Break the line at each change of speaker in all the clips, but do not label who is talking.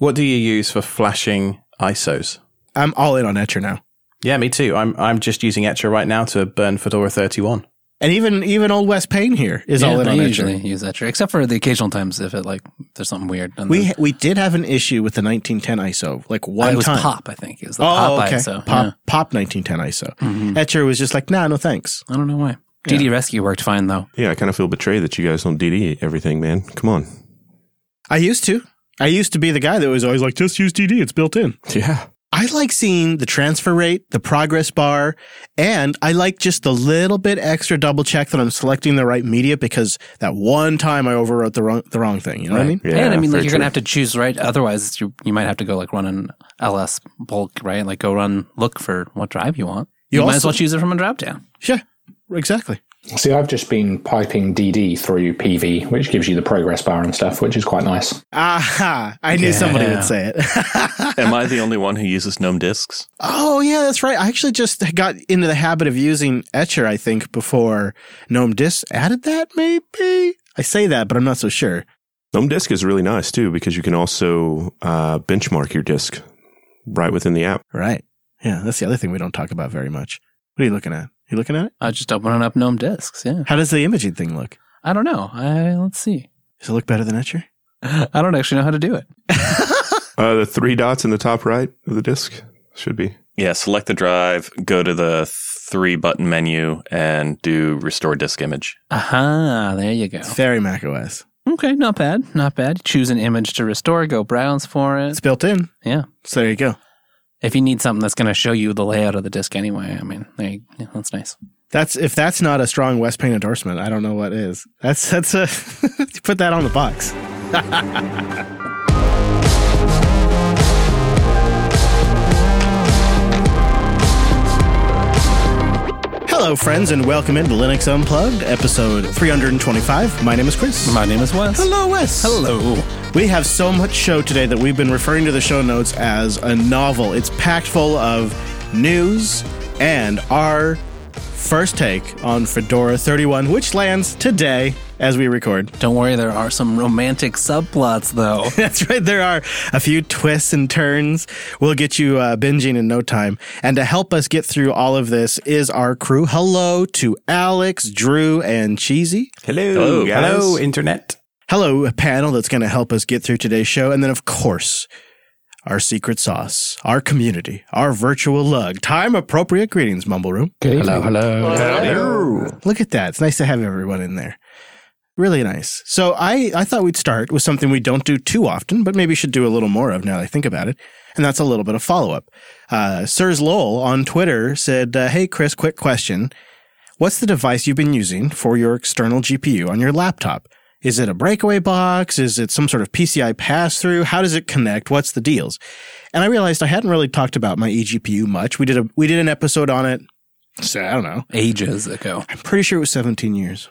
What do you use for flashing ISOs?
I'm all in on Etcher now.
Yeah, me too. I'm I'm just using Etcher right now to burn Fedora 31.
And even even old Wes Payne here is all in
I
on
usually
Etcher.
use Etcher, except for the occasional times if it like there's something weird. And
We
then-
we did have an issue with the 1910 ISO, like one
it was
time.
Pop, I think. It was the
Oh,
Pop
okay.
ISO.
Pop
yeah.
Pop 1910 ISO.
Mhm.
Etcher was just like, nah, no thanks.
I don't know why. DD Rescue worked fine though.
Yeah, I kind of feel betrayed that you guys don't DD everything, man. Come on.
I used to. I used to be the guy that was always like, just use DD, it's built in.
Yeah.
I like seeing the transfer rate, the progress bar, and I like just the little bit extra double check that I'm selecting the right media because that one time I overwrote the wrong the wrong thing. You know what I mean?
Yeah,
and I mean, like you're gonna have to choose right. Otherwise, you you might have to go like run an LS bulk, right? Like go run look for what drive you want.
You
You, might as well choose it from a drop down.
Yeah, exactly.
See, I've just been piping DD through PV, which gives you the progress bar and stuff, which is quite nice.
Aha! I knew somebody would say it.
Am I the only one who uses GNOME disks?
oh yeah, that's right. I actually just got into the habit of using Etcher. I think before GNOME Disc added that. Maybe I say that, but I'm not so sure.
GNOME disk is really nice too because you can also uh, benchmark your disk right within the app.
Right? Yeah, that's the other thing we don't talk about very much. What are you looking at? You looking at it?
I just opening up GNOME disks. Yeah,
How does the imaging thing look?
I don't know. I let's see.
Does it look better than Etcher?
I don't actually know how to do it.
Uh, the three dots in the top right of the disk should be.
Yeah, select the drive, go to the three button menu, and do restore disk image.
Aha, there you go.
It's very Mac OS.
Okay, not bad, not bad. Choose an image to restore. Go browse for it.
It's built in.
Yeah.
So there you go.
If you need something that's going to show you the layout of the disk anyway, I mean, yeah, that's nice.
That's if that's not a strong Wes Payne endorsement, I don't know what is. That's that's a put that on the box. Hello, friends, and welcome into Linux Unplugged, episode 325. My name is Chris.
My name is Wes.
Hello, Wes.
Hello.
We have so much show today that we've been referring to the show notes as a novel. It's packed full of news and our first take on Fedora 31, which lands today as we record.
Don't worry, there are some romantic subplots though.
That's right. There are a few twists and turns. We'll get you uh, binging in no time. And to help us get through all of this is our crew. Hello to Alex, Drew, and Cheesy.
Hello,
Hello, guys.
hello, internet.
Hello, a panel that's going to help us get through today's show. And then, of course, our secret sauce, our community, our virtual lug. Time appropriate greetings, Mumble Room.
Hello, hello, hello.
Look at that. It's nice to have everyone in there. Really nice. So I, I thought we'd start with something we don't do too often, but maybe should do a little more of now that I think about it. And that's a little bit of follow up. Uh, Sirs Lowell on Twitter said, uh, Hey, Chris, quick question. What's the device you've been using for your external GPU on your laptop? Is it a breakaway box? Is it some sort of PCI pass through? How does it connect? What's the deals? And I realized I hadn't really talked about my eGPU much. We did a, we did an episode on it. So I don't know.
Ages ago.
I'm pretty sure it was 17 years.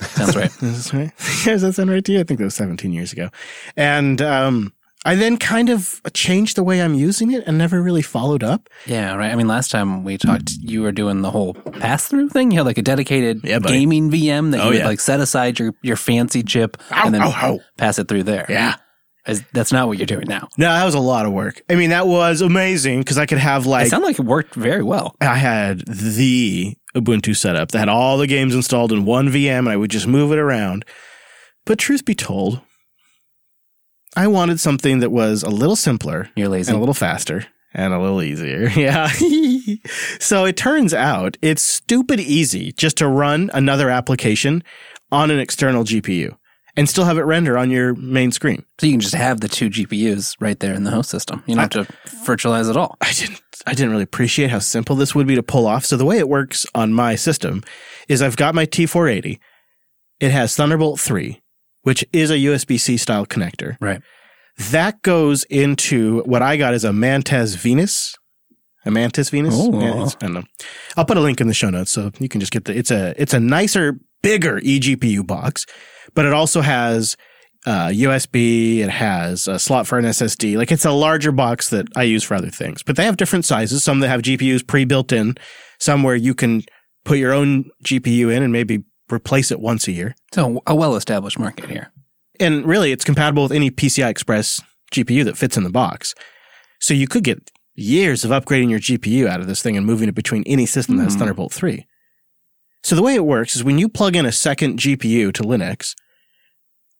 Sounds right.
Is that right? Does that sound right to you? I think that was 17 years ago. And um, I then kind of changed the way I'm using it and never really followed up.
yeah, right. I mean, last time we talked, you were doing the whole pass through thing. You had like a dedicated
Yeah,
gaming VM that
Oh,
you would
yeah.
like set aside your, your fancy chip
Ow,
and then
ow, ow.
pass it through there.
Yeah.
Is- that's not what you're doing now.
No, that was a lot of work. I mean, that was amazing because I could have
It
like,
sounded like it worked very well.
I had the Ubuntu setup that had all the games installed in one VM and I would just move it around. But truth be told, I wanted something that was a little simpler
You're lazy.
and a little faster and a little easier. Yeah. so it turns out it's stupid easy just to run another application on an external GPU and still have it render on your main screen.
So you can just have the two GPUs right there in the host system. You don't have to virtualize at all.
I didn't I didn't really appreciate how simple this would be to pull off. So the way it works on my system is I've got my T480. It has Thunderbolt 3, which is a USB-C style connector.
Right.
That goes into what I got is a Mantiz Venus. A Mantiz Venus.
Oh.
Yeah, I don't know. I'll put a link in the show notes so you can just get the. It's a it's a nicer, bigger eGPU box, but it also has uh, USB. It has a slot for an SSD. Like it's a larger box that I use for other things. But they have different sizes. Some that have GPUs pre-built in. Some where you can put your own GPU in and maybe replace it once a year.
So a well established market here.
And really, it's compatible with any PCI Express GPU that fits in the box. So you could get years of upgrading your GPU out of this thing and moving it between any system that has Thunderbolt 3. So the way it works is when you plug in a second GPU to Linux,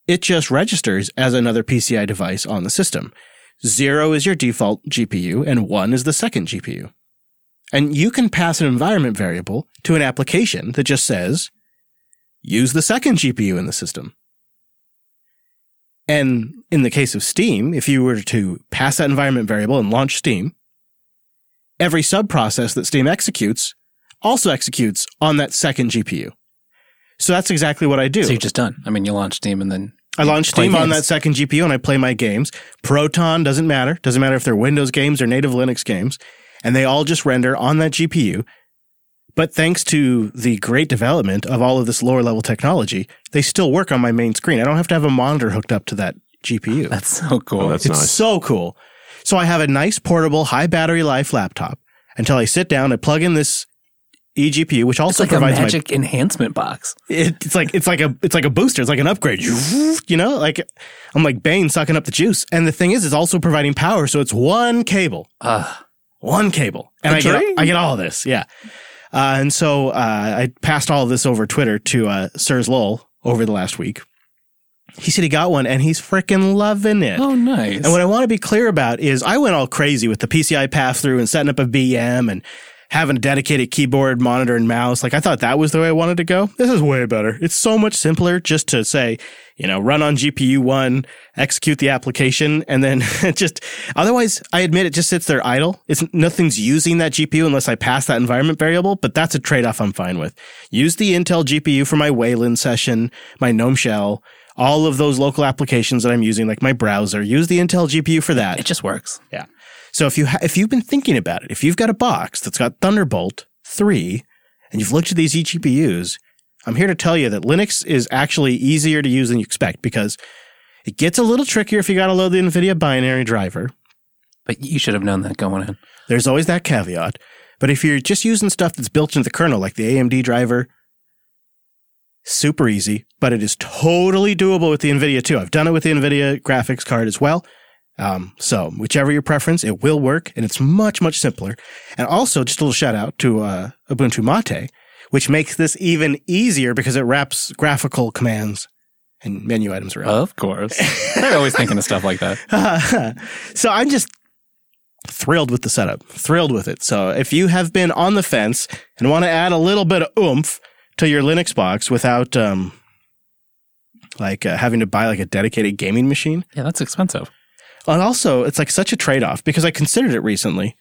it just registers as another PCI device on the system. Zero is your default GPU and one is the second GPU. And you can pass an environment variable to an application that just says, use the second GPU in the system. And in the case of Steam, if you were to pass that environment variable and launch Steam, every subprocess that Steam executes also executes on that second GPU. So that's exactly what I do.
So you're just done. I mean, you launch Steam and then
I launch
play
Steam on that second GPU and I play my games. Proton doesn't matter. Doesn't matter if they're Windows games or native Linux games. And they all just render on that GPU. But thanks to the great development of all of this lower level technology, they still work on my main screen. I don't have to have a monitor hooked up to that GPU.
that's so cool.
Oh, that's
it's
nice.
so cool. So I have a nice portable, high battery life laptop until I sit down, I plug in this eGPU, which
it's
also
like a
provides my
magic enhancement box.
it, it's like it's like a it's like a booster. It's like an upgrade. You know, like I'm like Bane sucking up the juice. And the thing is, it's also providing power. So it's one cable,
Uh,
one cable, and
A
I get. I get all of this. Yeah. Uh, and so uh, I passed all of this over Twitter to uh, Sirs Lowell over the last week. He said he got one and he's freaking loving it.
oh, nice.
And what I want to be clear about is I went all crazy with the PCI pass through and setting up a VM and having a dedicated keyboard, monitor, and mouse. Like I thought that was the way I wanted to go. This is way better. It's so much simpler just to say, you know, run on GPU one, execute the application, and then just otherwise I admit it just sits there idle. It's nothing's using that GPU unless I pass that environment variable, but that's a trade-off I'm fine with. Use the Intel GPU for my Wayland session, my GNOME shell, all of those local applications that I'm using, like my browser. Use the Intel GPU for that.
it just works.
Yeah. So if you ha- if you've been thinking about it, if you've got a box that's got Thunderbolt 3 and you've looked at these eGPUs, I'm here to tell you that Linux is actually easier to use than you expect because it gets a little trickier if you got to load the NVIDIA binary driver.
But you should have known that going in.
There's always that caveat. But if you're just using stuff that's built into the kernel, like the AMD driver, super easy, but it is totally doable with the NVIDIA too. I've done it with the NVIDIA graphics card as well. Um, so whichever your preference, it will work and it's much, much simpler. And also just a little shout out to, uh, Ubuntu Mate, which makes this even easier because it wraps graphical commands and menu items around.
Of course. They're always thinking of stuff like that.
so I'm just thrilled with the setup, thrilled with it. So if you have been on the fence and want to add a little bit of oomph to your Linux box without, um, like uh, having to buy like a dedicated gaming machine,
Yeah, that's expensive.
And also it's like such a trade off because I considered it recently.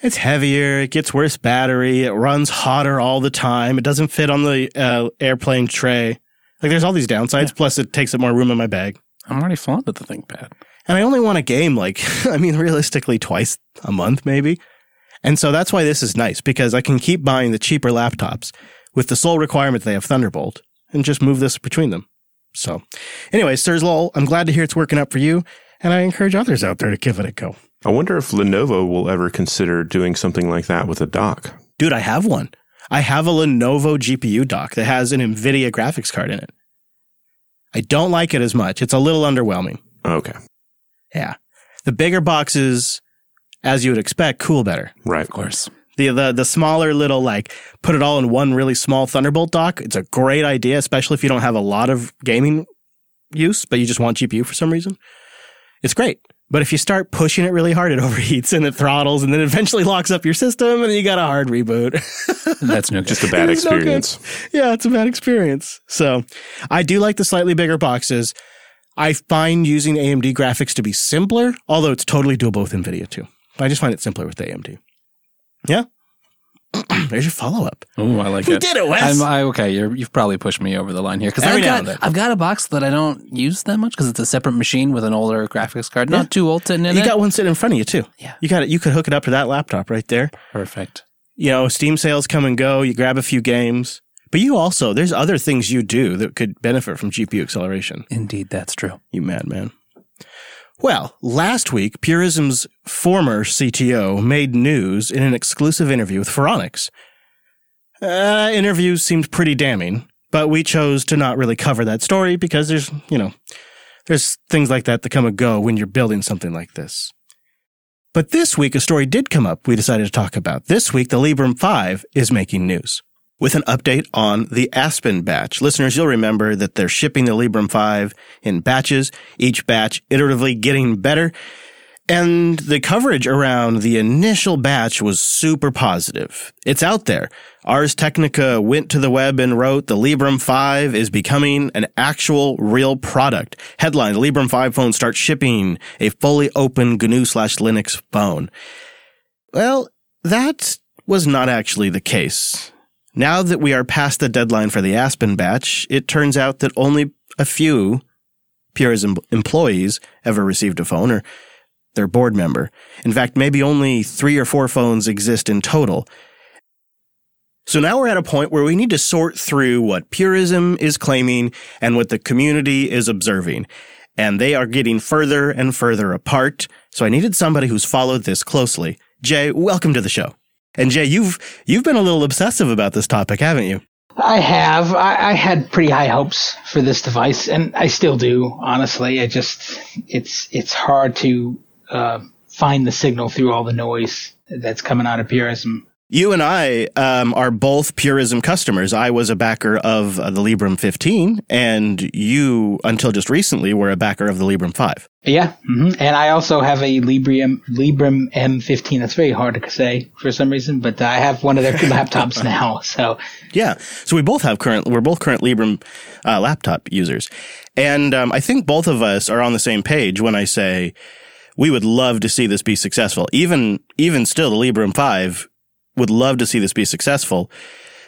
It's heavier, it gets worse battery, it runs hotter all the time, it doesn't fit on the uh, airplane tray. Like there's all these downsides. Plus, it takes up more room in my bag.
I'm already fond of the ThinkPad.
And I only want a game like, I mean, realistically, twice a month, maybe. And so that's why this is nice because I can keep buying the cheaper laptops with the sole requirement they have Thunderbolt and just move this between them. So, anyway, Sirs Lowell, I'm glad to hear it's working out for you. And I encourage others out there to give it a go.
I wonder if Lenovo will ever consider doing something like that with a dock.
Dude, I have one. I have a Lenovo GPU dock that has an NVIDIA graphics card in it. I don't like it as much. It's a little underwhelming.
Okay.
Yeah. The bigger boxes, as you would expect, cool better.
Right.
Of course.
The, the the smaller little like put it all in one really small Thunderbolt dock. It's a great idea, especially if you don't have a lot of gaming use, but you just want GPU for some reason. It's great. But if you start pushing it really hard, it overheats and it throttles and then eventually locks up your system and you got a hard reboot.
That's no.
Just a bad
It's no
experience.
yeah, it's a bad experience. So I do like the slightly bigger boxes. I find using AMD graphics to be simpler, although it's totally doable with NVIDIA too. But I just find it simpler with AMD. Yeah. There's your follow up.
Oh, I like
We
it.
did it, Wes.
I'm, I, okay, you're, you've probably pushed me over the line here because I've got. I've got a box that I don't use that much because it's a separate machine with an older graphics card, not too old sitting in
You
it.
got one sitting in front of you too.
Yeah.
You got it. You could hook it up to that laptop right there.
Perfect.
You know, Steam sales come and go. You grab a few games. But you also, there's other things you do that could benefit from GPU acceleration.
Indeed, that's true.
You madman. Well, last week, Purism's former CTO made news in an exclusive interview with Phoronix. Uh, interview seemed pretty damning, but we chose to not really cover that story because there's, you know, There's things like that that come and go when you're building something like this. But this week, a story did come up we decided to talk about. This week, the Librem 5 is making news with an update on the Aspen batch. Listeners, you'll remember that they're shipping the Librem 5 in batches, each batch iteratively getting better. And the coverage around the initial batch was super positive. It's out there. Ars Technica went to the web and wrote the Librem 5 is becoming an actual real product. Headline, the Librem 5 phone starts shipping a fully open GNU slash Linux phone. Well, that was not actually the case. Now that we are past the deadline for the Aspen batch, it turns out that only a few Purism employees ever received a phone or their board member. In fact, maybe only three or four phones exist in total. So now we're at a point where we need to sort through what Purism is claiming and what the community is observing. And they are getting further and further apart. So I needed somebody who's followed this closely. Jay, welcome to the show. And Jay, you've you've been a little obsessive about this topic, haven't you?
I have. I, I, had pretty high hopes for this device, and I still do. Honestly, I just it's it's hard to uh, find the signal through all the noise that's coming out of Purism.
You and I um, are both Purism customers. I was a backer of uh, the Librem 15, and you, until just recently, were a backer of the Librem 5.
Yeah, mm-hmm. and I also have a Librem Librem M15. That's very hard to say for some reason, but I have one of their laptops now. So
yeah, so we both have current. We're both current Librem uh, laptop users, and um, I think both of us are on the same page when I say we would love to see this be successful. Even even still, the Librem 5 would love to see this be successful.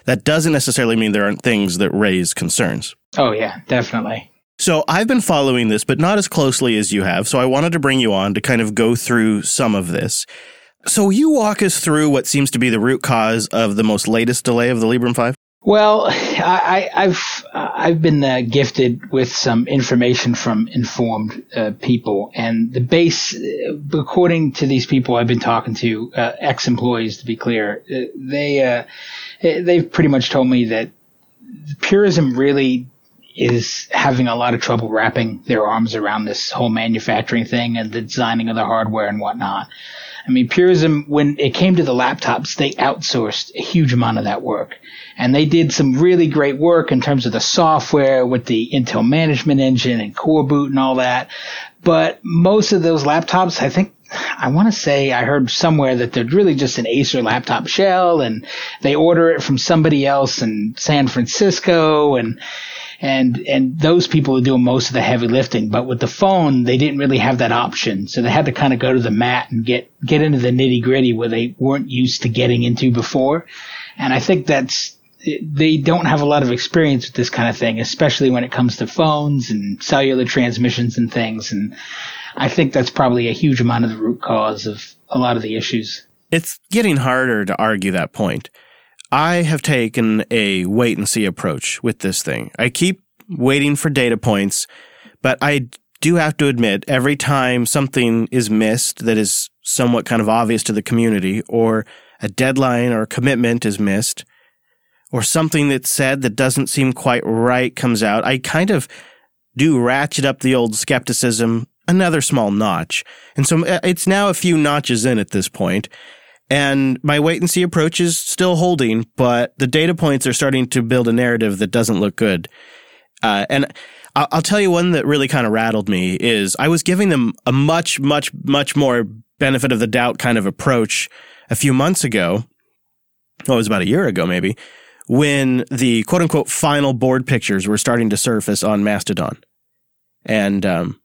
That doesn't necessarily mean there aren't things that raise concerns.
Oh yeah, definitely.
So I've been following this, but not as closely as you have. So I wanted to bring you on to kind of go through some of this. So you walk us through what seems to be the root cause of the most latest delay of the Librem 5?
Well, I, have I've been uh, gifted with some information from informed uh, people, and the base, uh, according to these people I've been talking to, uh, ex-employees to be clear, uh, they uh, they've pretty much told me that Purism really is having a lot of trouble wrapping their arms around this whole manufacturing thing and the designing of the hardware and whatnot. I mean, Purism, when it came to the laptops, they outsourced a huge amount of that work. And they did some really great work in terms of the software with the Intel management engine and Coreboot and all that. But most of those laptops, I think, I want to say I heard somewhere that they're really just an Acer laptop shell and they order it from somebody else in San Francisco and and and those people are doing most of the heavy lifting. But with the phone, they didn't really have that option, so they had to kind of go to the mat and get get into the nitty gritty where they weren't used to getting into before. And I think that's they don't have a lot of experience with this kind of thing, especially when it comes to phones and cellular transmissions and things. And I think that's probably a huge amount of the root cause of a lot of the issues.
It's getting harder to argue that point. I have taken a wait and see approach with this thing. I keep waiting for data points, but I do have to admit every time something is missed that is somewhat kind of obvious to the community or a deadline or a commitment is missed or something that's said that doesn't seem quite right comes out, I kind of do ratchet up the old skepticism another small notch. And so uh, it's now a few notches in at this point. And my wait and see approach is still holding, but the data points are starting to build a narrative that doesn't look good. Uh, and I'll, tell you one that really kind of rattled me is I was giving them a much, much, much more benefit of the doubt kind of approach a few months ago. Well, it was about a year ago, maybe, when the quote unquote final board pictures were starting to surface on Mastodon. And um,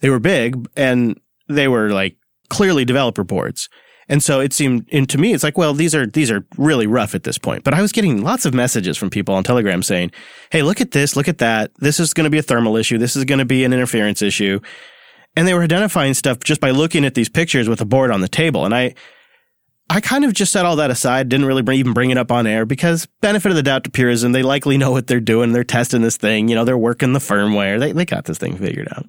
they were big and they were like clearly developer boards. And so it seemed, and to me, it's like, well, these are these are really rough at this point. But I was getting lots of messages from people on Telegram saying, "Hey, look at this, look at that. This is going to be a thermal issue. This is going to be an interference issue." And they were identifying stuff just by looking at these pictures with a board on the table. And I, I kind of just set all that aside. Didn't really bring, even bring it up on air because benefit of the doubt to Purism. They likely know what they're doing. They're testing this thing. You know, they're working the firmware. They they got this thing figured out.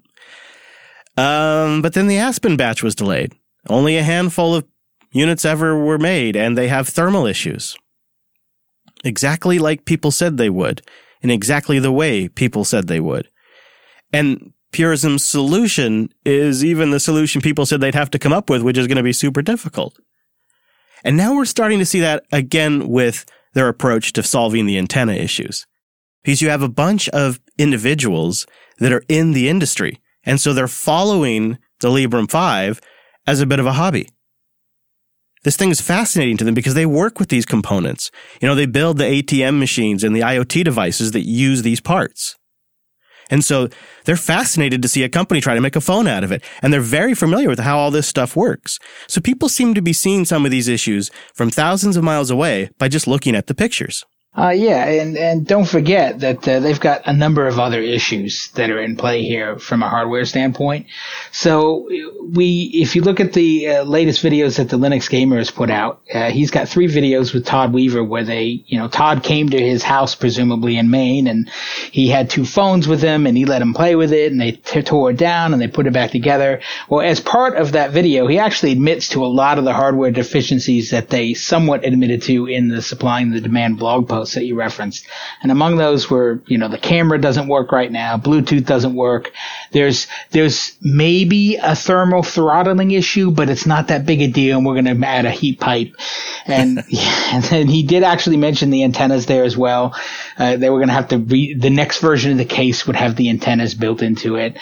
Um, but then the Aspen batch was delayed. Only a handful of units ever were made, and they have thermal issues. Exactly like people said they would, in exactly the way people said they would. And Purism's solution is even the solution people said they'd have to come up with, which is going to be super difficult. And now we're starting to see that again with their approach to solving the antenna issues. Because you have a bunch of individuals that are in the industry. And so they're following the Librem 5 as a bit of a hobby. This thing is fascinating to them because they work with these components. You know, they build the ATM machines and the IoT devices that use these parts. And so they're fascinated to see a company try to make a phone out of it. And they're very familiar with how all this stuff works. So people seem to be seeing some of these issues from thousands of miles away by just looking at the pictures.
Uh, yeah, and, and don't forget that uh, they've got a number of other issues that are in play here from a hardware standpoint. So we, if you look at the uh, latest videos that the Linux Gamer has put out, uh, he's got three videos with Todd Weaver where they, you know, Todd came to his house presumably in Maine, and he had two phones with him, and he let him play with it, and they t- tore it down and they put it back together. Well, as part of that video, he actually admits to a lot of the hardware deficiencies that they somewhat admitted to in the supplying the demand blog post that you referenced. And among those were, you know, the camera doesn't work right now, Bluetooth doesn't work. There's, there's maybe a thermal throttling issue, but it's not that big a deal. And we're going to add a heat pipe. And, yeah, and then he did actually mention the antennas there as well. Uh, they were going to have to re- the next version of the case would have the antennas built into it.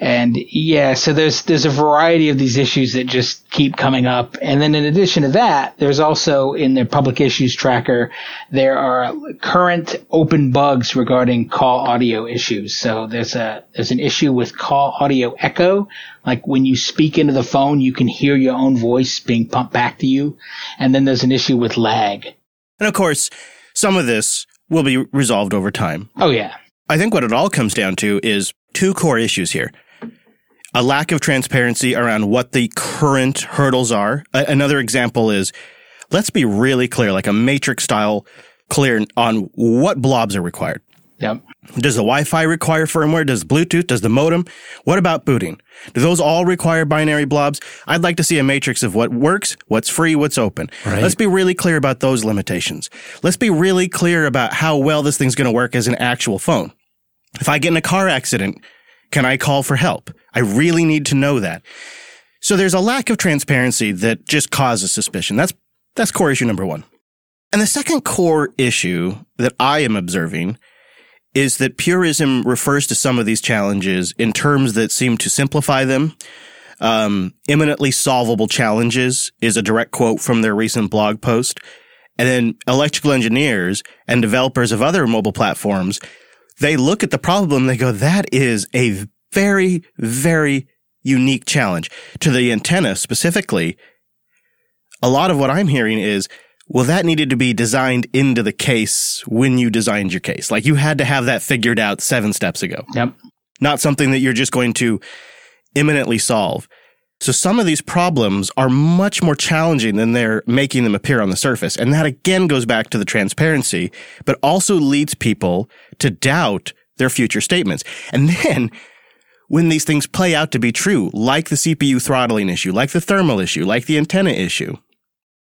And yeah, so there's there's a variety of these issues that just keep coming up. And then in addition to that, there's also in the public issues tracker, there are current open bugs regarding call audio issues. So there's a there's an issue with call audio echo, like when you speak into the phone, you can hear your own voice being pumped back to you. And then there's an issue with lag.
And of course, some of this will be resolved over time.
Oh yeah.
I think what it all comes down to is two core issues here a lack of transparency around what the current hurdles are. A- another example is let's be really clear, like a matrix style clear on what blobs are required.
Yep.
Does the Wi-Fi require firmware? Does Bluetooth? Does the modem? What about booting? Do those all require binary blobs? I'd like to see a matrix of what works, what's free, what's open.
Right.
Let's be really clear about those limitations. Let's be really clear about how well this thing's going to work as an actual phone. If I get in a car accident, can I call for help? I really need to know that. So there's a lack of transparency that just causes suspicion. That's, that's core issue number one. And the second core issue that I am observing is that purism refers to some of these challenges in terms that seem to simplify them. Um, imminently solvable challenges is a direct quote from their recent blog post. And then electrical engineers and developers of other mobile platforms, they look at the problem, they go, that is a very, very unique challenge. To the antenna specifically, a lot of what I'm hearing is, well, that needed to be designed into the case when you designed your case. Like you had to have that figured out seven steps ago,
Yep.
not something that you're just going to imminently solve. So some of these problems are much more challenging than they're making them appear on the surface. And that again goes back to the transparency, but also leads people to doubt their future statements. And then when these things play out to be true, like the CPU throttling issue, like the thermal issue, like the antenna issue,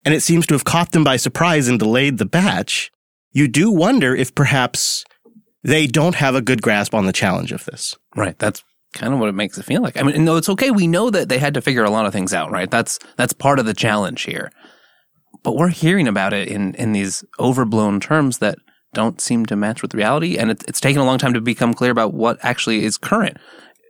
and it seems to have caught them by surprise and delayed the batch, you do wonder if perhaps they don't have a good grasp on the challenge of this.
Right. That's kind of what it makes it feel like. I mean, no, it's okay. We know that they had to figure a lot of things out, right? That's that's part of the challenge here. But we're hearing about it in in these overblown terms that don't seem to match with reality, and it, it's taken a long time to become clear about what actually is current.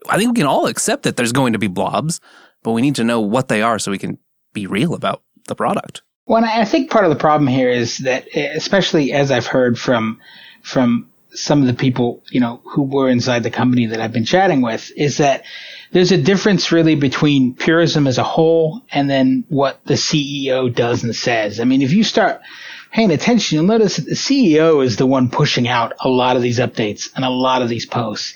I think we can all accept that there's going to be blobs, but we need to know what they are so we can be real about the product.
Well, I think part of the problem here is that, eh, especially as I've heard from from some of the people, you know, who were inside the company that I've been chatting with, is that there's a difference really between purism as a whole and then what the CEO does and says. I mean, if you start paying attention, you'll notice that the CEO is the one pushing out a lot of these updates and a lot of these posts.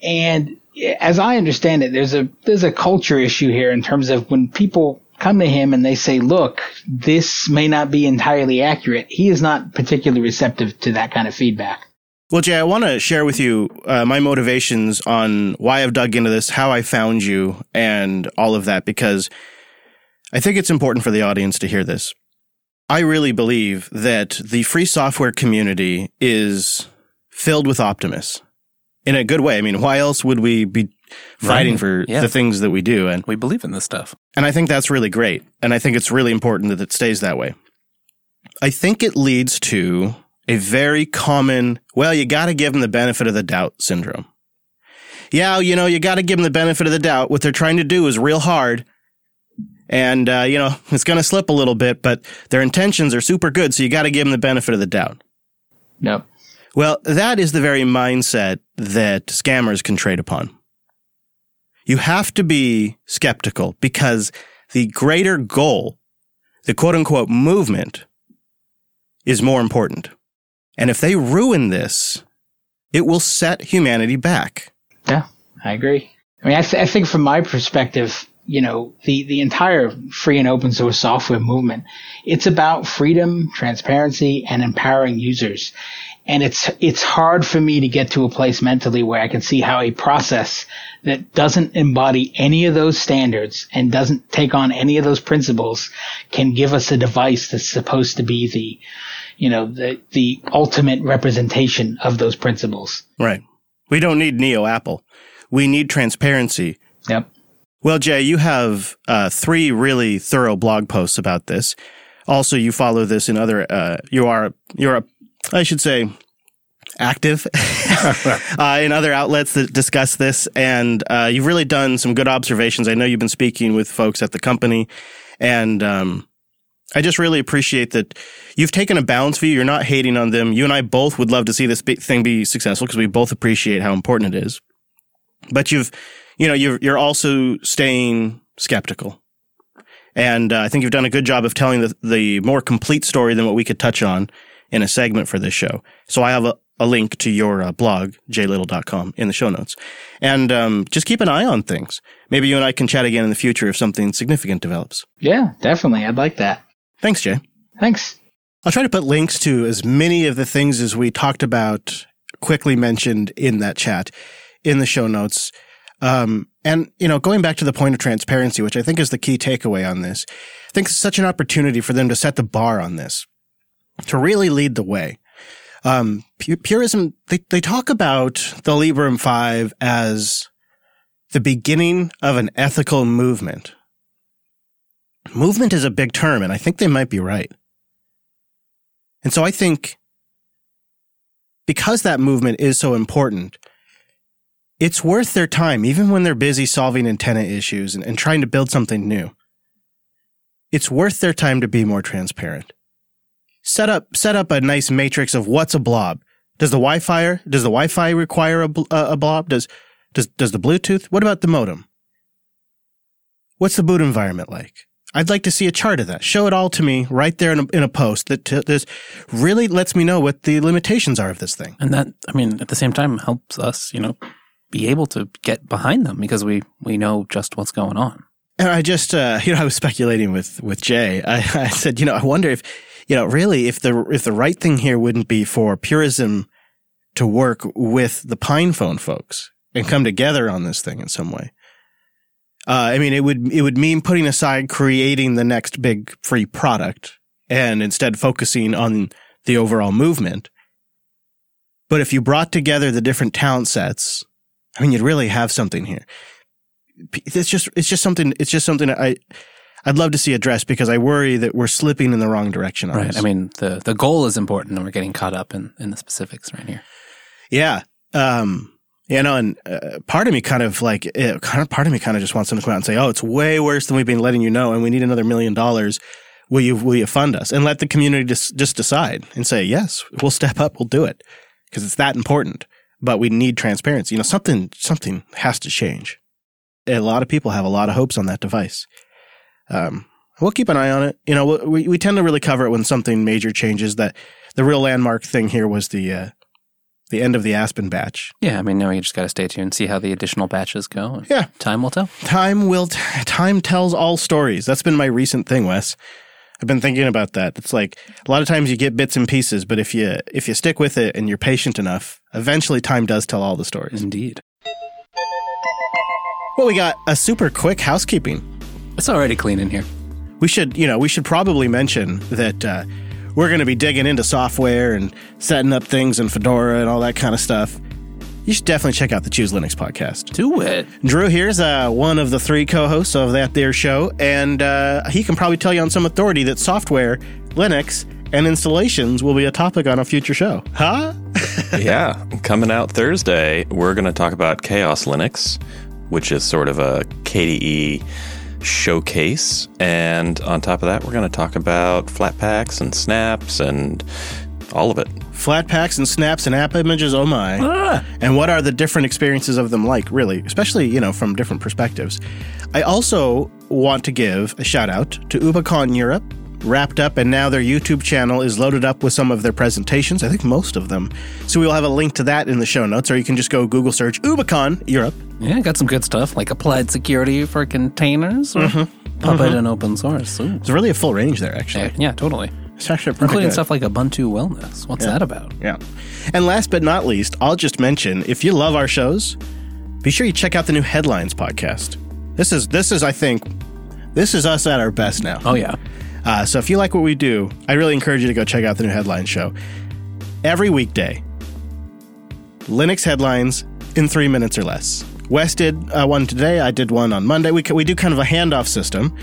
And as I understand it, there's a there's a culture issue here in terms of when people come to him and they say, "Look, this may not be entirely accurate." He is not particularly receptive to that kind of feedback.
Well, Jay, I want to share with you uh, my motivations on why I've dug into this, how I found you, and all of that, because I think it's important for the audience to hear this. I really believe that the free software community is filled with optimists in a good way. I mean, why else would we be fighting
Right.
for
Yeah.
the things that we do. And
We believe in this stuff.
and I think that's really great. And I think it's really important that it stays that way. I think it leads to a very common, well, you got to give them the benefit of the doubt syndrome. Yeah, you know, you got to give them the benefit of the doubt. What they're trying to do is real hard. And, uh, you know, it's going to slip a little bit, but their intentions are super good. So you got to give them the benefit of the doubt.
Yep.
Well, that is the very mindset that scammers can trade upon. You have to be skeptical because the greater goal, the quote unquote movement, is more important. And if they ruin this, it will set humanity back.
Yeah, I agree. I mean, I, th- I think from my perspective, you know, the, the entire free and open source software movement, it's about freedom, transparency, and empowering users. And it's, it's hard for me to get to a place mentally where I can see how a process that doesn't embody any of those standards and doesn't take on any of those principles can give us a device that's supposed to be the, you know, the, the ultimate representation of those principles.
Right. We don't need Neo Apple. We need transparency.
Yep.
Well, Jay, you have uh, three really thorough blog posts about this. Also, you follow this in other. Uh, you are you're a, I should say, active uh, in other outlets that discuss this, and uh, you've really done some good observations. I know you've been speaking with folks at the company, and um, I just really appreciate that you've taken a balanced view. You're not hating on them. You and I both would love to see this thing be successful because we both appreciate how important it is. But you've, you know, you're you're also staying skeptical, and uh, I think you've done a good job of telling the the more complete story than what we could touch on in a segment for this show. So I have a, a link to your uh, blog, jaylittle.com, in the show notes. And um, just keep an eye on things. Maybe you and I can chat again in the future if something significant develops.
Yeah, definitely. I'd like that.
Thanks, Jay.
Thanks.
I'll try to put links to as many of the things as we talked about, quickly mentioned in that chat, in the show notes. Um, and, you know, going back to the point of transparency, which I think is the key takeaway on this, I think it's such an opportunity for them to set the bar on this, to really lead the way. Um, pu- purism, they, they talk about the Librem 5 as the beginning of an ethical movement. Movement is a big term, and I think they might be right. And so I think because that movement is so important, it's worth their time, even when they're busy solving antenna issues and, and trying to build something new. It's worth their time to be more transparent. Set up, set up a nice matrix of what's a blob. Does the Wi-Fi, does the Wi-Fi require a, a blob? Does, does, does the Bluetooth? What about the modem? What's the boot environment like? I'd like to see a chart of that. Show it all to me right there in a, in a post that t- this really lets me know what the limitations are of this thing.
And that, I mean, at the same time helps us, you know, be able to get behind them because we, we know just what's going on.
And I just, uh, you know, I was speculating with, with Jay. I, I said, you know, I wonder if, you know, really if the, if the right thing here wouldn't be for Purism to work with the Pine Phone folks and come together on this thing in some way. Uh, I mean, it would, it would mean putting aside creating the next big free product and instead focusing on the overall movement. But if you brought together the different talent sets, I mean, you'd really have something here it's just it's just something it's just something I I'd love to see addressed because I worry that we're slipping in the wrong direction
Right.
this.
I mean, the, the goal is important and we're getting caught up in, in the specifics right here.
yeah. Um you know, and uh, part of me kind of like, it, kind of part of me kind of just wants them to come out and say, "Oh, it's way worse than we've been letting you know, and we need another million dollars. Will you will you fund us?" And let the community just just decide and say, "Yes, we'll step up, we'll do it," because it's that important. But we need transparency. You know, something something has to change. A lot of people have a lot of hopes on that device. Um, we'll keep an eye on it. You know, we we tend to really cover it when something major changes. That the real landmark thing here was the uh, the end of the Aspen batch.
Yeah. I mean, now you just got to stay tuned, see how the additional batches go.
Yeah.
Time will tell.
Time will t- time tells all stories. That's been my recent thing, Wes. I've been thinking about that. It's like a lot of times you get bits and pieces, but if you if you stick with it and you're patient enough, eventually time does tell all the stories.
Indeed.
Well, we got a super quick housekeeping.
It's already clean in here.
We should, you know, we should probably mention that uh, we're going to be digging into software and setting up things in Fedora and all that kind of stuff. You should definitely check out the Choose Linux podcast.
Do it.
Drew here's uh, one of the three co-hosts of that there show, and uh, he can probably tell you on some authority that software, Linux, and installations will be a topic on a future show. Huh?
yeah, coming out Thursday, we're going to talk about KaOS Linux, which is sort of a KDE showcase. And on top of that, we're going to talk about Flatpaks and snaps and all of it.
Flat packs and snaps and app images, oh my. Ah! And what are the different experiences of them like, really, especially, you know, from different perspectives. I also want to give a shout out to UbuCon Europe, wrapped up, and now their YouTube channel is loaded up with some of their presentations. I think most of them. So we will have a link to that in the show notes, or you can just go Google search UbuCon Europe.
Yeah, got some good stuff like applied security for containers or mm-hmm. Puppet and mm-hmm. open source. Ooh.
There's really a full range there, actually.
Yeah, yeah, totally.
It's actually pretty
Including
good.
stuff like Ubuntu Wellness. What's that about?
Yeah. And last but not least, I'll just mention if you love our shows, be sure you check out the new Headlines podcast. This is this is I think this is us at our best now.
Oh, yeah.
Uh, so if you like what we do, I really encourage you to go check out the new Headlines show. Every weekday, Linux headlines in three minutes or less. Wes did uh, one today. I did one on Monday. We, we do kind of a handoff system.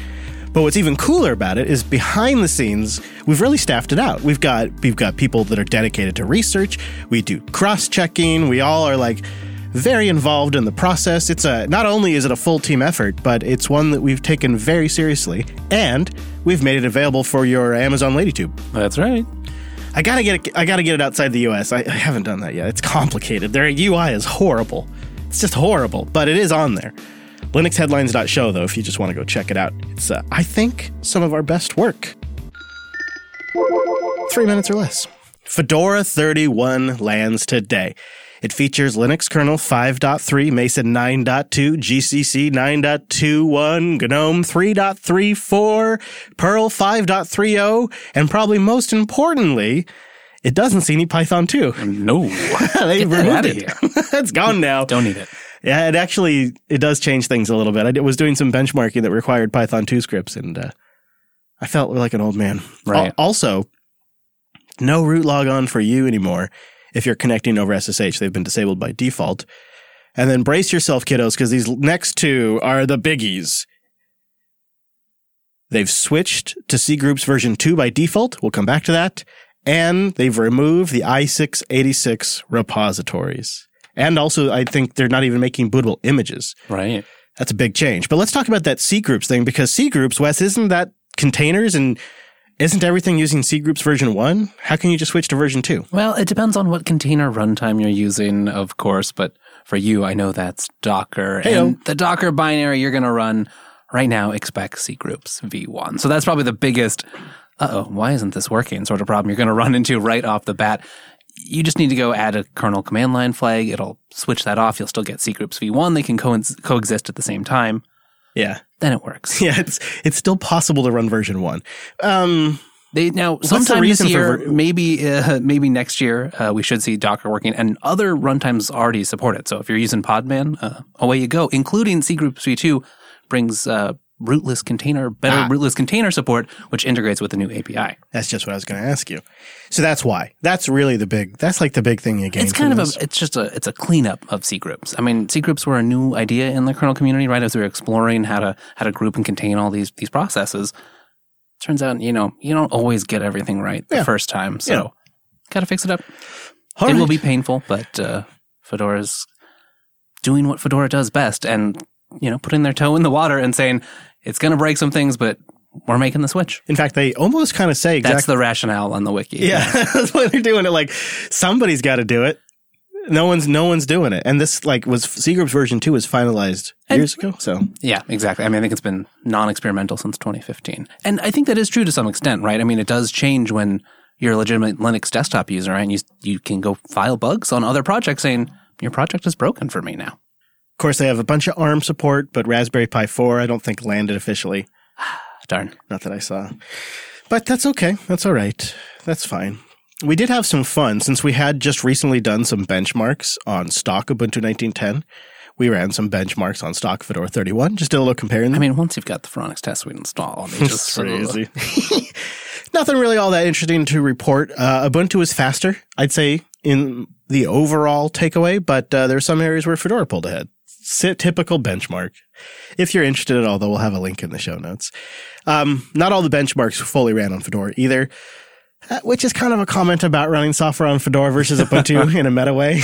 But what's even cooler about it is behind the scenes, we've really staffed it out. We've got we've got people that are dedicated to research. We do cross-checking. We all are like very involved in the process. It's a not only is it a full team effort, but it's one that we've taken very seriously, and we've made it available for your Amazon LadyTube.
That's right.
I gotta get it, I gotta get it outside the U.S. I, I haven't done that yet. It's complicated. Their UI is horrible. It's just horrible, but it is on there. LinuxHeadlines.show though, if you just want to go check it out. It's uh, I think some of our best work. Three minutes or less. Fedora 31 lands today. It features Linux kernel 5.3, Mesa 19.2, GCC 9.21, GNOME 3.34, Perl 5.30, and probably most importantly, it doesn't see any Python 2.
No.
they
Get that
removed it.
here.
it's gone now.
Don't need it.
Yeah, it actually it does change things a little bit. I did- was doing some benchmarking that required Python 2 scripts, and uh, I felt like an old man.
Right.
Al- also, no root logon for you anymore if you're connecting over SSH. They've been disabled by default. And then brace yourself, kiddos, because these next two are the biggies. They've switched to C Groups version 2 by default. We'll come back to that. And they've removed the i686 repositories. And also, I think they're not even making bootable images.
Right.
That's a big change. But let's talk about that C groups thing because C groups, Wes, isn't that containers and isn't everything using C groups version one? How can you just switch to version two?
Well, it depends on what container runtime you're using, of course, but for you, I know that's Docker.
Heyo.
And the Docker binary you're going to run right now expects C groups v1. So that's probably the biggest, uh oh, why isn't this working sort of problem you're going to run into right off the bat. You just need to go add a kernel command line flag. It'll switch that off. You'll still get C groups v1. They can co- coexist at the same time.
Yeah.
Then it works.
Yeah, it's it's still possible to run version one. Um,
They now
the
sometime this year,
ver-
maybe uh, maybe next year, uh, we should see Docker working, and other runtimes already support it. So if you're using Podman, uh, away you go. Including C Group v2 brings uh, rootless container, better
Ah.
rootless container support, which integrates with the new API.
that's just what I was going to ask you. So that's why. That's really the big. That's like the big thing you gain.
It's kind of a, it's just a, it's a cleanup of C groups. I mean, C groups were a new idea in the kernel community, right? As we were exploring how to how to group and contain all these these processes. Turns out, you know, you don't always get everything right the
Yeah.
first time, so
Yeah.
got to fix it up.
All
it will be painful, but uh, Fedora's doing what Fedora does best, and you know, putting their toe in the water and saying it's going to break some things, but we're making the switch.
In fact, they almost kind of say exactly.
That's the rationale on the wiki.
Yeah, that's why they're doing it. Like somebody's got to do it. No one's no one's doing it. And this like was C Group's version two was finalized
And-
years ago. So
Yeah, exactly. I mean, I think it's been non-experimental since 2015, and I think that is true to some extent, right? I mean, it does change when you're a legitimate Linux desktop user, right? and you you can go file bugs on other projects saying your project is broken for me now.
Of course they have a bunch of ARM support, but Raspberry Pi four I don't think landed officially.
Darn.
Not that I saw. But that's okay. That's all right. That's fine. We did have some fun since we had just recently done some benchmarks on stock Ubuntu 1910. We ran some benchmarks on stock Fedora 31. Just did a little comparing them.
I mean, once you've got the Phoronix test suite installed, just
It's crazy. Nothing really all that interesting to report. Uh, Ubuntu is faster, I'd say, in the overall takeaway, but uh, there are some areas where Fedora pulled ahead. Typical benchmark. If you're interested at all, though, we'll have a link in the show notes. Um, not all the benchmarks fully ran on Fedora either, uh, which is kind of a comment about running software on Fedora versus Ubuntu in a meta way.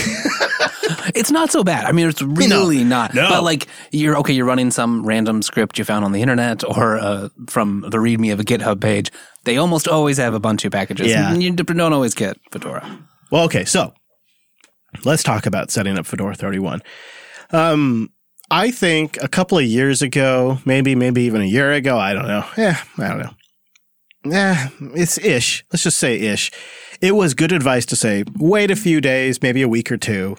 It's not so bad. I mean, it's really not.
No.
But like, you're okay. You're running some random script you found on the internet or uh, from the README of a GitHub page. They almost always have Ubuntu packages.
Yeah.
You don't always get Fedora.
Well, okay, so let's talk about setting up Fedora 31. Um, I think a couple of years ago, maybe maybe even a year ago, I don't know. Yeah, I don't know. Yeah, it's ish. Let's just say ish. It was good advice to say wait a few days, maybe a week or two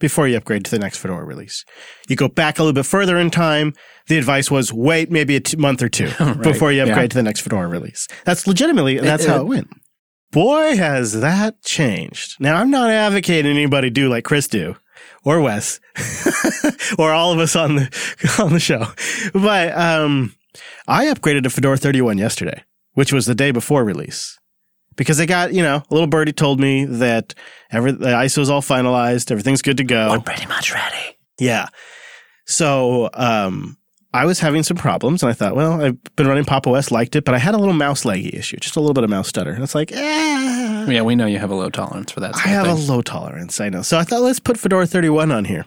before you upgrade to the next Fedora release. You go back a little bit further in time. The advice was wait maybe a t- month or two before you upgrade to the next Fedora release. That's legitimately, that's how it went. Boy, has that changed. Now, I'm not advocating anybody do like Chris do or Wes or all of us on the, on the show. But, um, I upgraded to Fedora 31 yesterday, which was the day before release because I got, you know, a little birdie told me that every, the ISO is all finalized. Everything's good to go.
I'm pretty much ready.
Yeah. So um, I was having some problems, and I thought, well, I've been running Pop OS, liked it, but I had a little mouse laggy issue, just a little bit of mouse stutter. And it's like, eh,
Yeah, we know you have a low tolerance for that.
I have
of
a low tolerance. I know. So I thought, let's put Fedora 31 on here.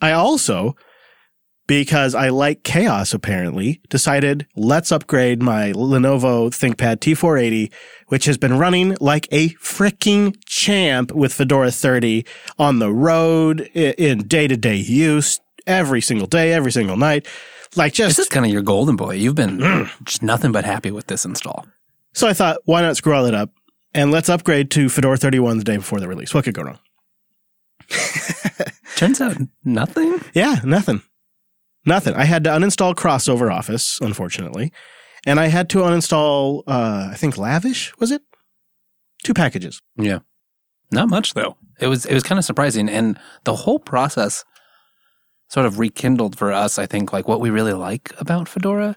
I also, because I like chaos apparently, decided let's upgrade my Lenovo ThinkPad T480, which has been running like a freaking champ with Fedora 30 on the road in day to day use every single day, every single night. Like just
This is kind of your golden boy. You've been just nothing but happy with this install.
So I thought, why not screw all that up and let's upgrade to Fedora 31 the day before the release. What could go wrong?
Turns out nothing.
Yeah, nothing. Nothing. I had to uninstall Crossover Office, unfortunately, and I had to uninstall, uh, I think Lavish, was it? Two packages.
Yeah. Not much though. It was it was kind of surprising and the whole process sort of rekindled for us I think like what we really like about Fedora.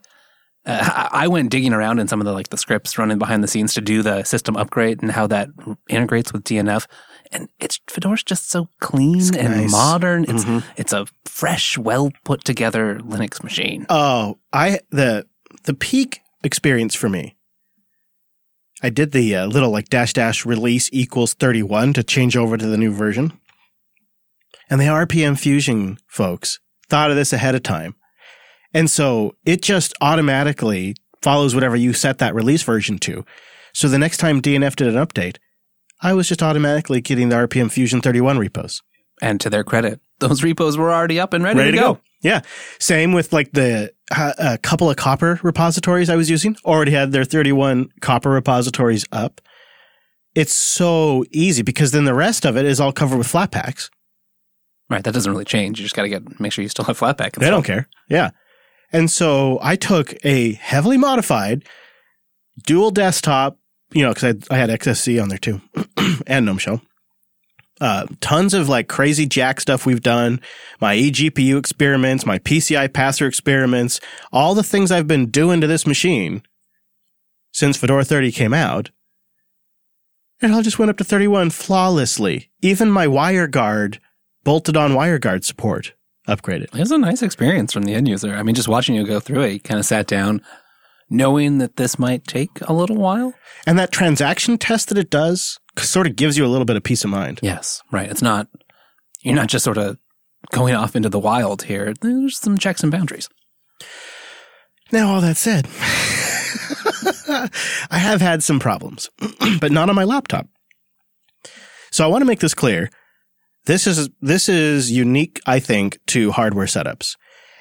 Uh, I went digging around in some of the like the scripts running behind the scenes to do the system upgrade and how that integrates with DNF and it's Fedora's just so clean and
nice.
modern. It's it's a fresh, well put together Linux machine.
Oh, I the the peak experience for me. I did the uh, little like dash dash release equals 31 to change over to the new version. And the RPM Fusion folks thought of this ahead of time. And so it just automatically follows whatever you set that release version to. So the next time DNF did an update, I was just automatically getting the RPM Fusion 31 repos.
And to their credit, those repos were already up and ready, ready to, go.
Yeah. Same with like the uh, a couple of Copr repositories I was using already had their 31 Copr repositories up. It's so easy because then the rest of it is all covered with Flatpaks.
Right, that doesn't really change. You just got to get make sure you still have Flatpak.
They don't care. Yeah. And so I took a heavily modified dual desktop, you know, because I, I had XSC on there too and GNOME Shell. Uh, tons of like crazy jack stuff we've done, my eGPU experiments, my PCI passer experiments, all the things I've been doing to this machine since Fedora 30 came out. It all just went up to 31 flawlessly. Even my WireGuard bolted on WireGuard support upgraded.
It was a nice experience from the end user. I mean, just watching you go through it, you kind of sat down knowing that this might take a little while.
And that transaction test that it does sort of gives you a little bit of peace of mind.
Yes, right. It's not, you're not just sort of going off into the wild here. There's some checks and boundaries.
Now, all that said, I have had some problems, but not on my laptop. So I want to make this clear. This is this is unique, I think, to hardware setups.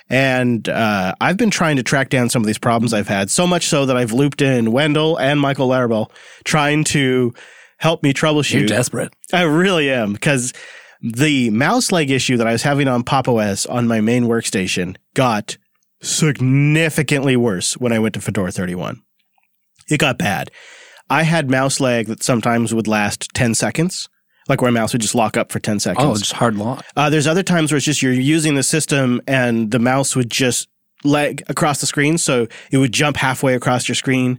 And uh, I've been trying to track down some of these problems I've had, so much so that I've looped in Wendell and Michael Larabel trying to help me troubleshoot.
You're desperate.
I really am because the mouse leg issue that I was having on Pop OS on my main workstation got significantly worse when I went to Fedora 31. It got bad. I had mouse lag that sometimes would last 10 seconds, like where a mouse would just lock up for 10 seconds.
Oh, just hard lock.
Uh, there's other times where it's just you're using the system and the mouse would just lag across the screen. So it would jump halfway across your screen.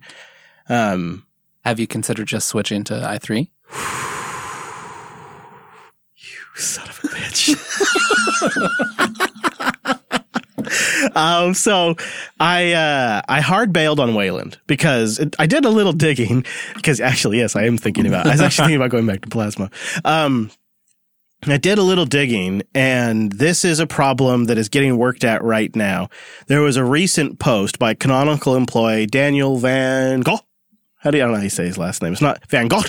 Um,
Have you considered just switching to i3?
you son of a bitch. um, so I uh, I hard bailed on Wayland because it, I did a little digging because actually yes I am thinking about I was actually thinking about going back to Plasma. Um, I did a little digging, and this is a problem that is getting worked at right now. There was a recent post by Canonical employee Daniel Van Gogh. How do you, I don't know how you say his last name. It's not Van Gogh.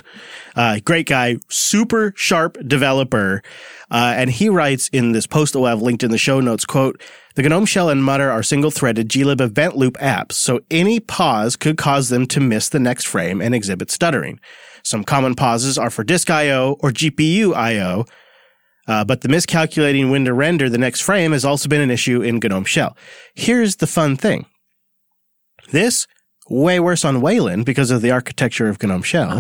Uh, great guy, super sharp developer. Uh, and he writes in this post that we'll have linked in the show notes, quote, the GNOME Shell and Mutter are single-threaded GLib event loop apps, so any pause could cause them to miss the next frame and exhibit stuttering. Some common pauses are for disk I.O. or GPU I.O., uh, but the miscalculating when to render the next frame has also been an issue in GNOME Shell. Here's the fun thing. This, way worse on Wayland because of the architecture of GNOME Shell.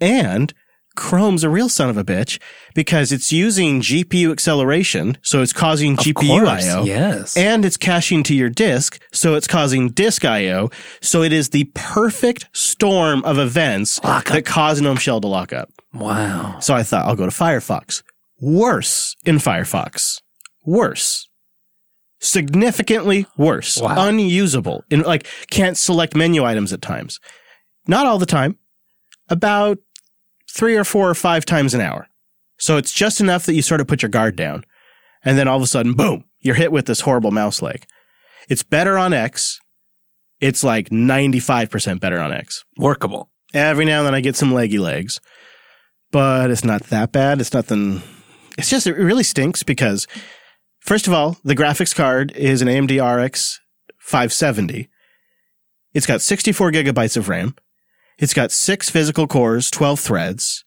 And Chrome's a real son of a bitch because it's using GPU acceleration, so it's causing
Of
GPU
course,
I/O,
Yes.
and it's caching to your disk, so it's causing disk I/O. So it is the perfect storm of events that cause GNOME Shell to lock up.
wow.
So I thought I'll go to Firefox. Worse in Firefox. Worse. Significantly worse.
Wow.
Unusable. In like can't select menu items at times. Not all the time. About three or four or five times an hour. So it's just enough that you sort of put your guard down. And then all of a sudden, boom, you're hit with this horrible mouse lag. It's better on X. It's like 95% better on X.
Workable.
Every now and then I get some leggy legs, but it's not that bad. It's nothing. It's just, it really stinks because, first of all, the graphics card is an AMD RX 570. It's got 64 gigabytes of RAM. It's got six physical cores, 12 threads.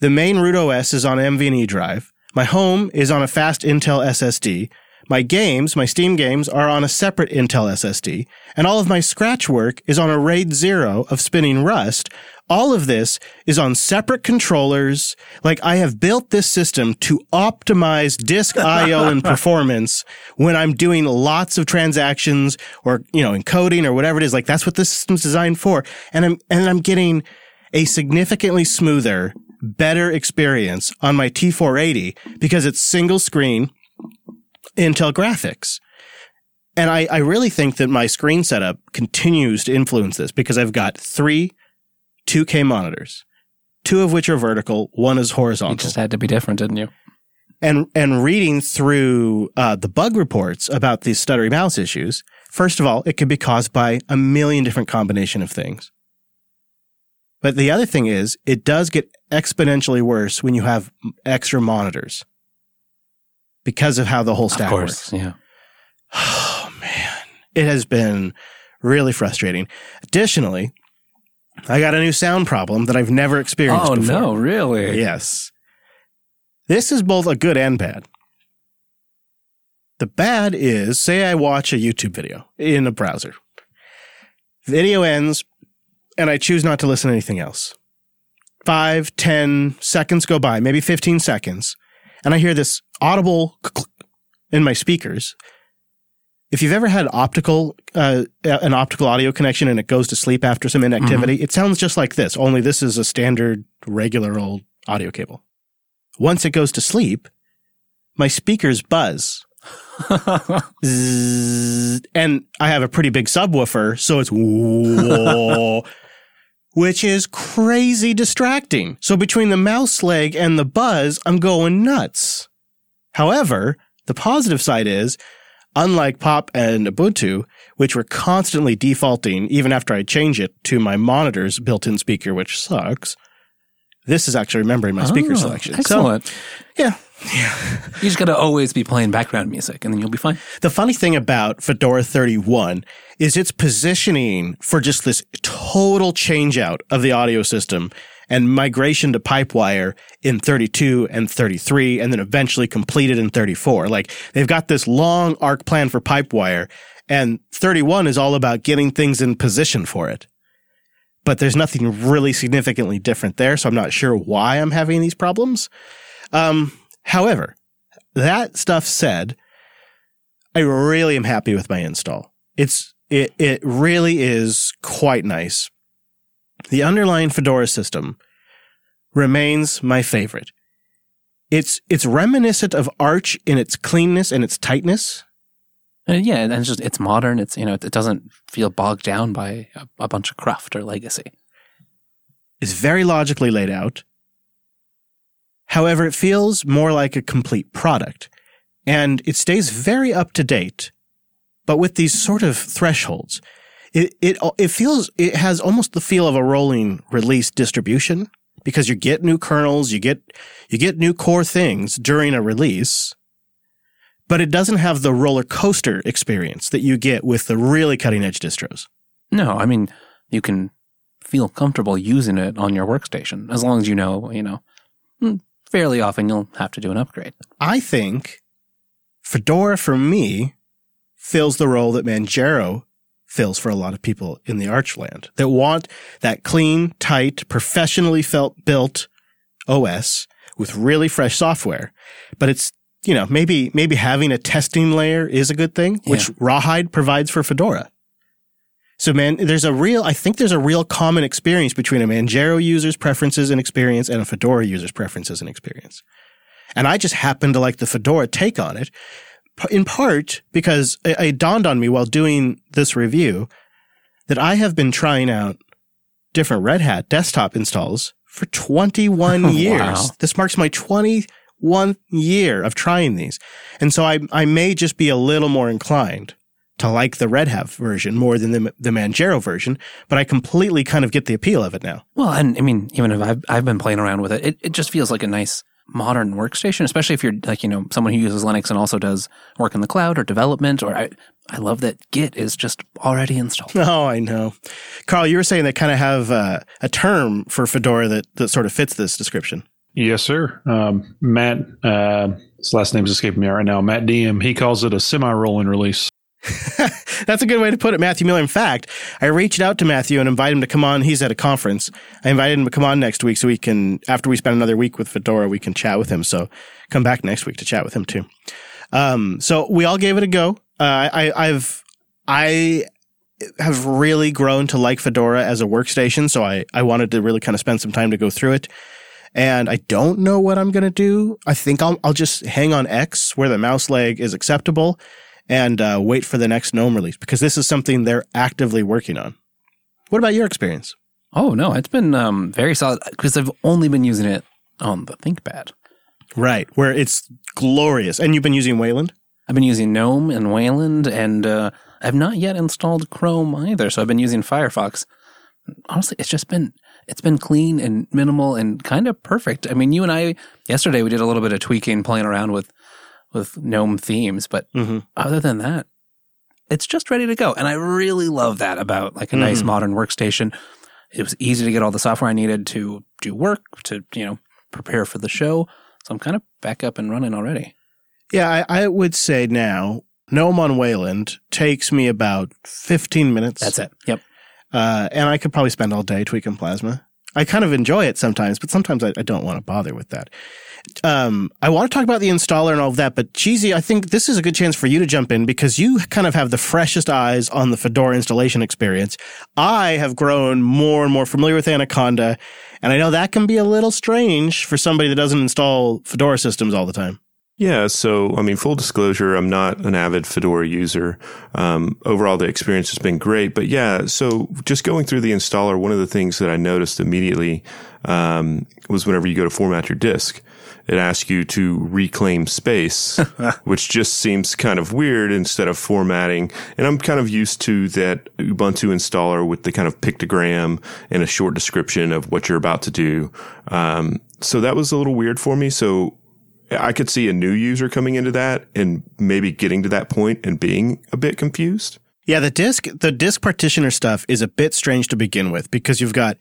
The main root OS is on NVMe drive. My home is on a fast Intel SSD. My games, my Steam games, are on a separate Intel SSD, and all of my Scratch work is on a RAID 0 of spinning Rust. All of this is on separate controllers. Like I have built this system to optimize disk IO and performance when I'm doing lots of transactions or, you know, encoding or whatever it is. Like that's what this system's designed for. And I'm, and I'm getting a significantly smoother, better experience on my T480 because it's single screen Intel graphics. And I, I really think that my screen setup continues to influence this because I've got three 2K monitors, two of which are vertical, one is
You
horizontal.
just had to be different, didn't you?
and and reading through uh, the bug reports about these stuttery mouse issues, first of all, it could be caused by a million different combination of things. But the other thing is, it does get exponentially worse when you have extra monitors because of how the whole stack
of
works.
Yeah.
Oh man, it has been really frustrating. Additionally, I got a new sound problem that I've never experienced
Oh
before.
no, really?
Yes. This is both a good and bad. The bad is, say I watch a YouTube video in a browser. Video ends, and I choose not to listen to anything else. Five, ten seconds go by, maybe 15 seconds, and I hear this audible click in my speakers. If you've ever had optical, uh, an optical audio connection and it goes to sleep after some inactivity, it sounds just like this, only this is a standard, regular old audio cable. Once it goes to sleep, my speakers buzz. Zzz, and I have a pretty big subwoofer, so it's whoa, which is crazy distracting. So between the mouse leg and the buzz, I'm going nuts. However, the positive side is, unlike Pop and Ubuntu, which were constantly defaulting even after I change it to my monitor's built-in speaker, which sucks. This is actually remembering my speaker
Oh,
selection. So,
yeah.
yeah.
you just got to always be playing background music, and then you'll be fine.
The funny thing about Fedora 31 is its positioning for just this total change out of the audio system and migration to Pipewire in 32 and 33, and then eventually completed in 34. Like they've got this long arc plan for Pipewire, and 31 is all about getting things in position for it. But there's nothing really significantly different there, so I'm not sure why I'm having these problems. Um, however, that stuff said, I really am happy with my install. It's it it really is quite nice. The underlying Fedora system remains my favorite. it's it's reminiscent of Arch in its cleanness and its tightness.
And yeah, and it's just it's modern. It's you know it doesn't feel bogged down by a, a bunch of cruft or legacy.
It's very logically laid out. However, it feels more like a complete product, and it stays very up to date, but with these sort of thresholds. It it it feels it has almost the feel of a rolling release distribution because you get new kernels, you get you get new core things during a release, but it doesn't have the roller coaster experience that you get with the really cutting edge distros.
No, I mean you can feel comfortable using it on your workstation as long as you know you know hmm, fairly often you'll have to do an upgrade.
I think Fedora for me fills the role that Manjaro fills for a lot of people in the Archland that want that clean, tight, professionally felt built OS with really fresh software. But it's, you know, maybe, maybe having a testing layer is a good thing, which
Yeah.
Rawhide provides for Fedora. So man, there's a real, I think there's a real common experience between a Manjaro user's preferences and experience and a Fedora user's preferences and experience. And I just happen to like the Fedora take on it, in part because it, it dawned on me while doing this review that I have been trying out different Red Hat desktop installs for 21 years.
Wow.
This marks my 21 year of trying these. And so I, I may just be a little more inclined to like the Red Hat version more than the, the Manjaro version, but I completely kind of get the appeal of it now.
Well, and I mean, even if I've, I've been playing around with it, it, it just feels like a nice modern workstation, especially if you're like, you know, someone who uses Linux and also does work in the cloud or development. Or I, I love that Git is just already installed.
Oh, I know. Carl, you were saying they kind of have uh, a term for Fedora that, that sort of fits this description.
Yes, sir. Um, Matt, uh, his last name's escaping me right now. Matt Diem. He calls it a semi-rolling release.
That's a good way to put it, Matthew Miller. In fact, I reached out to Matthew and invited him to come on. He's at a conference. I invited him to come on next week so we can, after we spend another week with Fedora, we can chat with him. So come back next week to chat with him too. Um, so we all gave it a go. Uh, I, I've, I have really grown to like Fedora as a workstation. So I, I wanted to really kind of spend some time to go through it. And I don't know what I'm going to do. I think I'll, I'll just hang on X where the mouse leg is acceptable and uh, wait for the next GNOME release because this is something they're actively working on. What about your experience?
Oh, no, it's been um, very solid because I've only been using it on the ThinkPad.
Right, where it's glorious. And you've been using Wayland?
I've been using GNOME and Wayland, and uh, I've not yet installed Chrome either. So I've been using Firefox. Honestly, it's just been it's been clean and minimal and kind of perfect. I mean, you and I yesterday we did a little bit of tweaking, playing around with with GNOME themes, but
Mm-hmm.
other than that, it's just ready to go. And I really love that about like a nice
Mhm.
modern workstation. It was easy to get all the software I needed to do work, to, you know, prepare for the show. So I'm kind of back up and running already.
Yeah, I, I would say now GNOME on Wayland takes me about 15 minutes.
That's it. Yep.
Uh, and I could probably spend all day tweaking Plasma. I kind of enjoy it sometimes, but sometimes I, I don't want to bother with that. Um, I want to talk about the installer and all of that, but Cheesy, I think this is a good chance for you to jump in because you kind of have the freshest eyes on the Fedora installation experience. I have grown more and more familiar with Anaconda, and I know that can be a little strange for somebody that doesn't install Fedora systems all the time.
Yeah, so I mean, full disclosure, I'm not an avid Fedora user. Um, overall, the experience has been great, but yeah, so just going through the installer, one of the things that I noticed immediately um, was whenever you go to format your disk, it asks you to reclaim space, which just seems kind of weird instead of formatting. And I'm kind of used to that Ubuntu installer with the kind of pictogram and a short description of what you're about to do. Um, so that was a little weird for me. So I could see a new user coming into that and maybe getting to that point and being a bit confused.
Yeah, the disk the disk partitioner stuff is a bit strange to begin with because you've got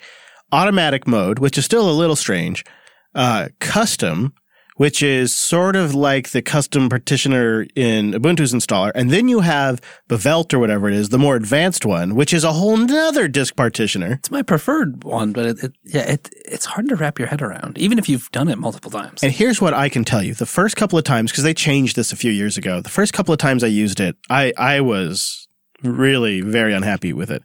automatic mode, which is still a little strange, uh, custom, which is sort of like the custom partitioner in Ubuntu's installer, and then you have Blivet or whatever it is, the more advanced one, which is a whole nother disk partitioner.
It's my preferred one, but it, it, yeah, it, it's hard to wrap your head around, even if you've done it multiple times.
And here's what I can tell you: the first couple of times, because they changed this a few years ago, the first couple of times I used it, I I was really very unhappy with it.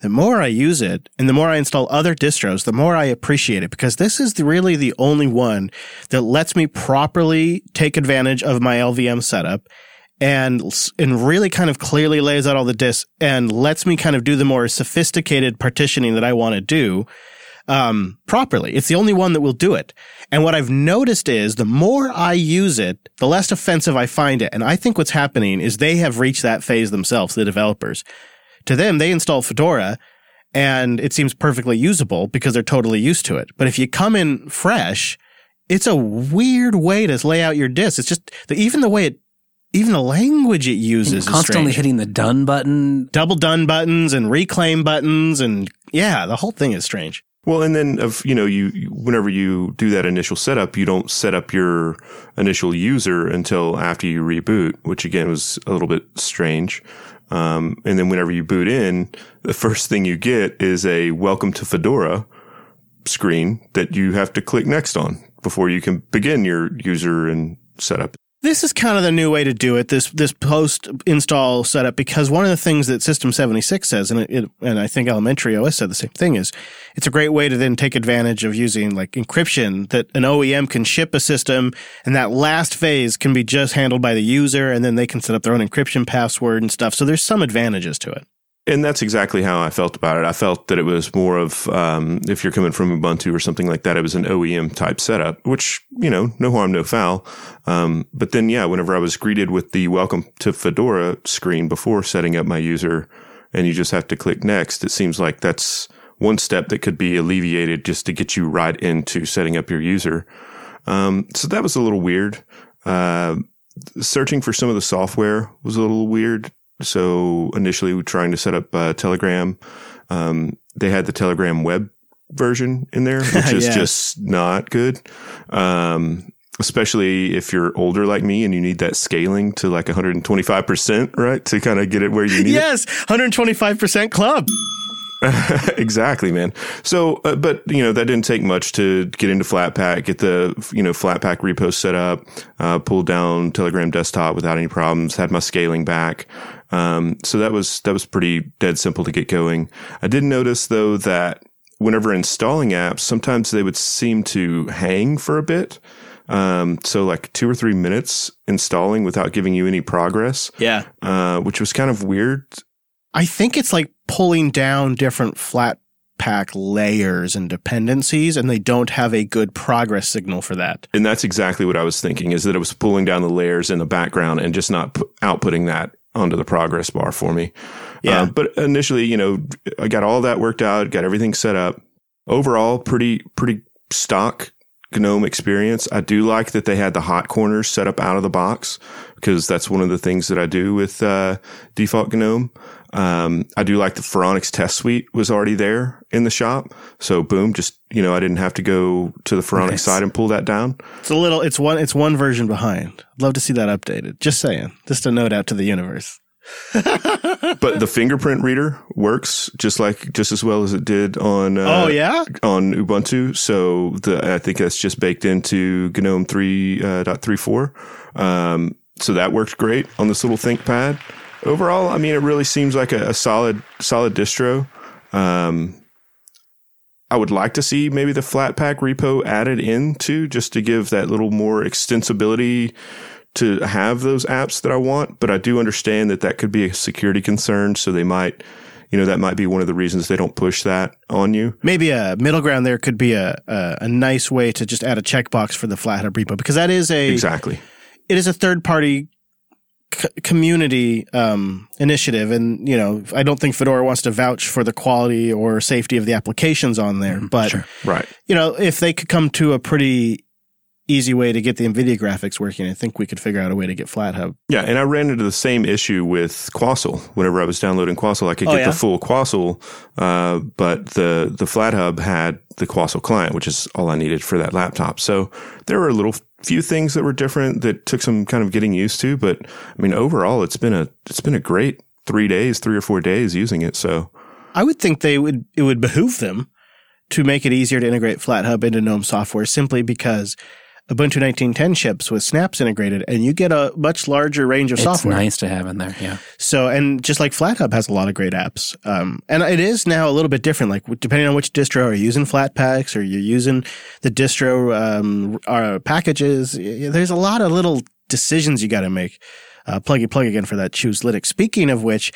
The more I use it and the more I install other distros, the more I appreciate it because this is really the only one that lets me properly take advantage of my LVM setup and and really kind of clearly lays out all the disks and lets me kind of do the more sophisticated partitioning that I want to do um, properly. It's the only one that will do it. And what I've noticed is the more I use it, the less offensive I find it. And I think what's happening is they have reached that phase themselves, the developers. To them, they install Fedora and it seems perfectly usable because they're totally used to it. But if you come in fresh, it's a weird way to lay out your disk. It's just the, even the way it, even the language it uses is
constantly
strange.
hitting the done button.
double done buttons and reclaim buttons and yeah, the whole thing is strange.
Well, and then of you know you you- whenever you do that initial setup, you don't set up your initial user until after you reboot, which again was a little bit strange. Um, and then whenever you boot in, the first thing you get is a welcome to Fedora screen that you have to click next on before you can begin your user and setup.
This is kind of the new way to do it. This this post install setup because one of the things that System76 says, and it, and I think Elementary OS said the same thing, is it's a great way to then take advantage of using like encryption that an OEM can ship a system, and that last phase can be just handled by the user, and then they can set up their own encryption password and stuff. So there's some advantages to it.
And that's exactly how I felt about it. I felt that it was more of, um, if you're coming from Ubuntu or something like that, it was an OEM type setup, which, you know, no harm, no foul. Um, but then, yeah, whenever I was greeted with the welcome to Fedora screen before setting up my user and you just have to click next, it seems like that's one step that could be alleviated just to get you right into setting up your user. Um, so that was a little weird. Uh, searching for some of the software was a little weird. So initially, we were trying to set up uh, Telegram. Um, they had the Telegram web version in there, which is
Yes.
just not good. Um, especially if you're older like me and you need that scaling to like 125%, right? To kind of get it where you need it.
Yes, 125% club.
exactly, man. So, uh, but you know, that didn't take much to get into Flatpak, get the you know Flatpak repo set up, uh, pulled down Telegram desktop without any problems. Had my scaling back. Um, so that was that was pretty dead simple to get going. I did notice though that whenever installing apps, sometimes they would seem to hang for a bit. Um, so like two or three minutes installing without giving you any progress,
Yeah.
uh, which was kind of weird.
I think it's like pulling down different flat pack layers and dependencies, and they don't have a good progress signal for that.
And that's exactly what I was thinking is that it was pulling down the layers in the background and just not pu- outputting that onto the progress bar for me.
Yeah.
Uh, but initially, you know, I got all that worked out, got everything set up. Overall, pretty, pretty stock GNOME experience. I do like that they had the hot corners set up out of the box because that's one of the things that I do with uh, default GNOME. Um, I do like the Phoronix test suite was already there in the shop. So boom, just, you know, I didn't have to go to the Phoronix
Nice.
side and pull that down.
It's a little. It's one. It's one version behind. Love to see that updated. Just saying. Just a note out to the universe.
but the fingerprint reader works just like just as well as it did on uh,
oh yeah.
on Ubuntu. So the I think that's just baked into GNOME three uh, dot three four. Um, so that worked great on this little ThinkPad. Overall, I mean, it really seems like a, a solid solid distro. Um, I would like to see maybe the Flatpak repo added into just to give that little more extensibility to have those apps that I want. But I do understand that that could be a security concern. So they might, you know, that might be one of the reasons they don't push that on you.
Maybe a middle ground there could be a, a a nice way to just add a checkbox for the FlatHub repo because that is a
Exactly.
it is a third party c- community um, initiative, and you know I don't think Fedora wants to vouch for the quality or safety of the applications on there, but
Right.
you know if they could come to a pretty easy way to get the NVIDIA graphics working, I think we could figure out a way to get FlatHub.
Yeah, and I ran into the same issue with Quassel. Whenever I was downloading Quassel, I could
Oh,
get
yeah?
the full Quassel, uh, but the the FlatHub had the Quassel client, which is all I needed for that laptop. So there were a little few things that were different that took some kind of getting used to. But I mean, overall, it's been a it's been a great three days, three or four days using it. So
I would think they would it would behoove them to make it easier to integrate FlatHub into GNOME software simply because Ubuntu 1910 ships with snaps integrated, and you get a much larger range of
It's
software.
It's nice to have in there. Yeah.
So, and just like FlatHub has a lot of great apps. Um, and it is now a little bit different. Like depending on which distro are you using Flatpaks or you're using the distro um, uh, packages, there's a lot of little decisions you got to make. Uh, pluggy plug again for that choose Linux. Speaking of which,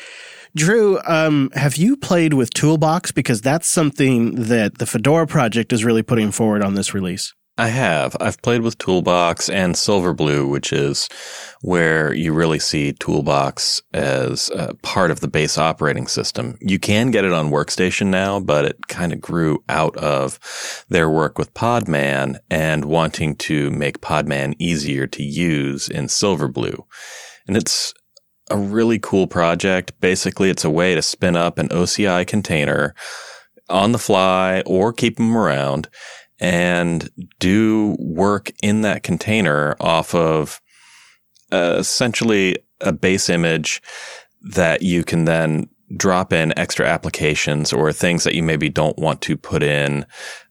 Drew, um, have you played with Toolbox? Because that's something that the Fedora project is really putting forward on this release.
I have. I've played with Toolbox and Silverblue, which is where you really see Toolbox as part of the base operating system. You can get it on Workstation now, but it kind of grew out of their work with Podman and wanting to make Podman easier to use in Silverblue. And it's a really cool project. Basically, it's a way to spin up an OCI container on the fly or keep them around and do work in that container off of uh, essentially a base image that you can then drop in extra applications or things that you maybe don't want to put in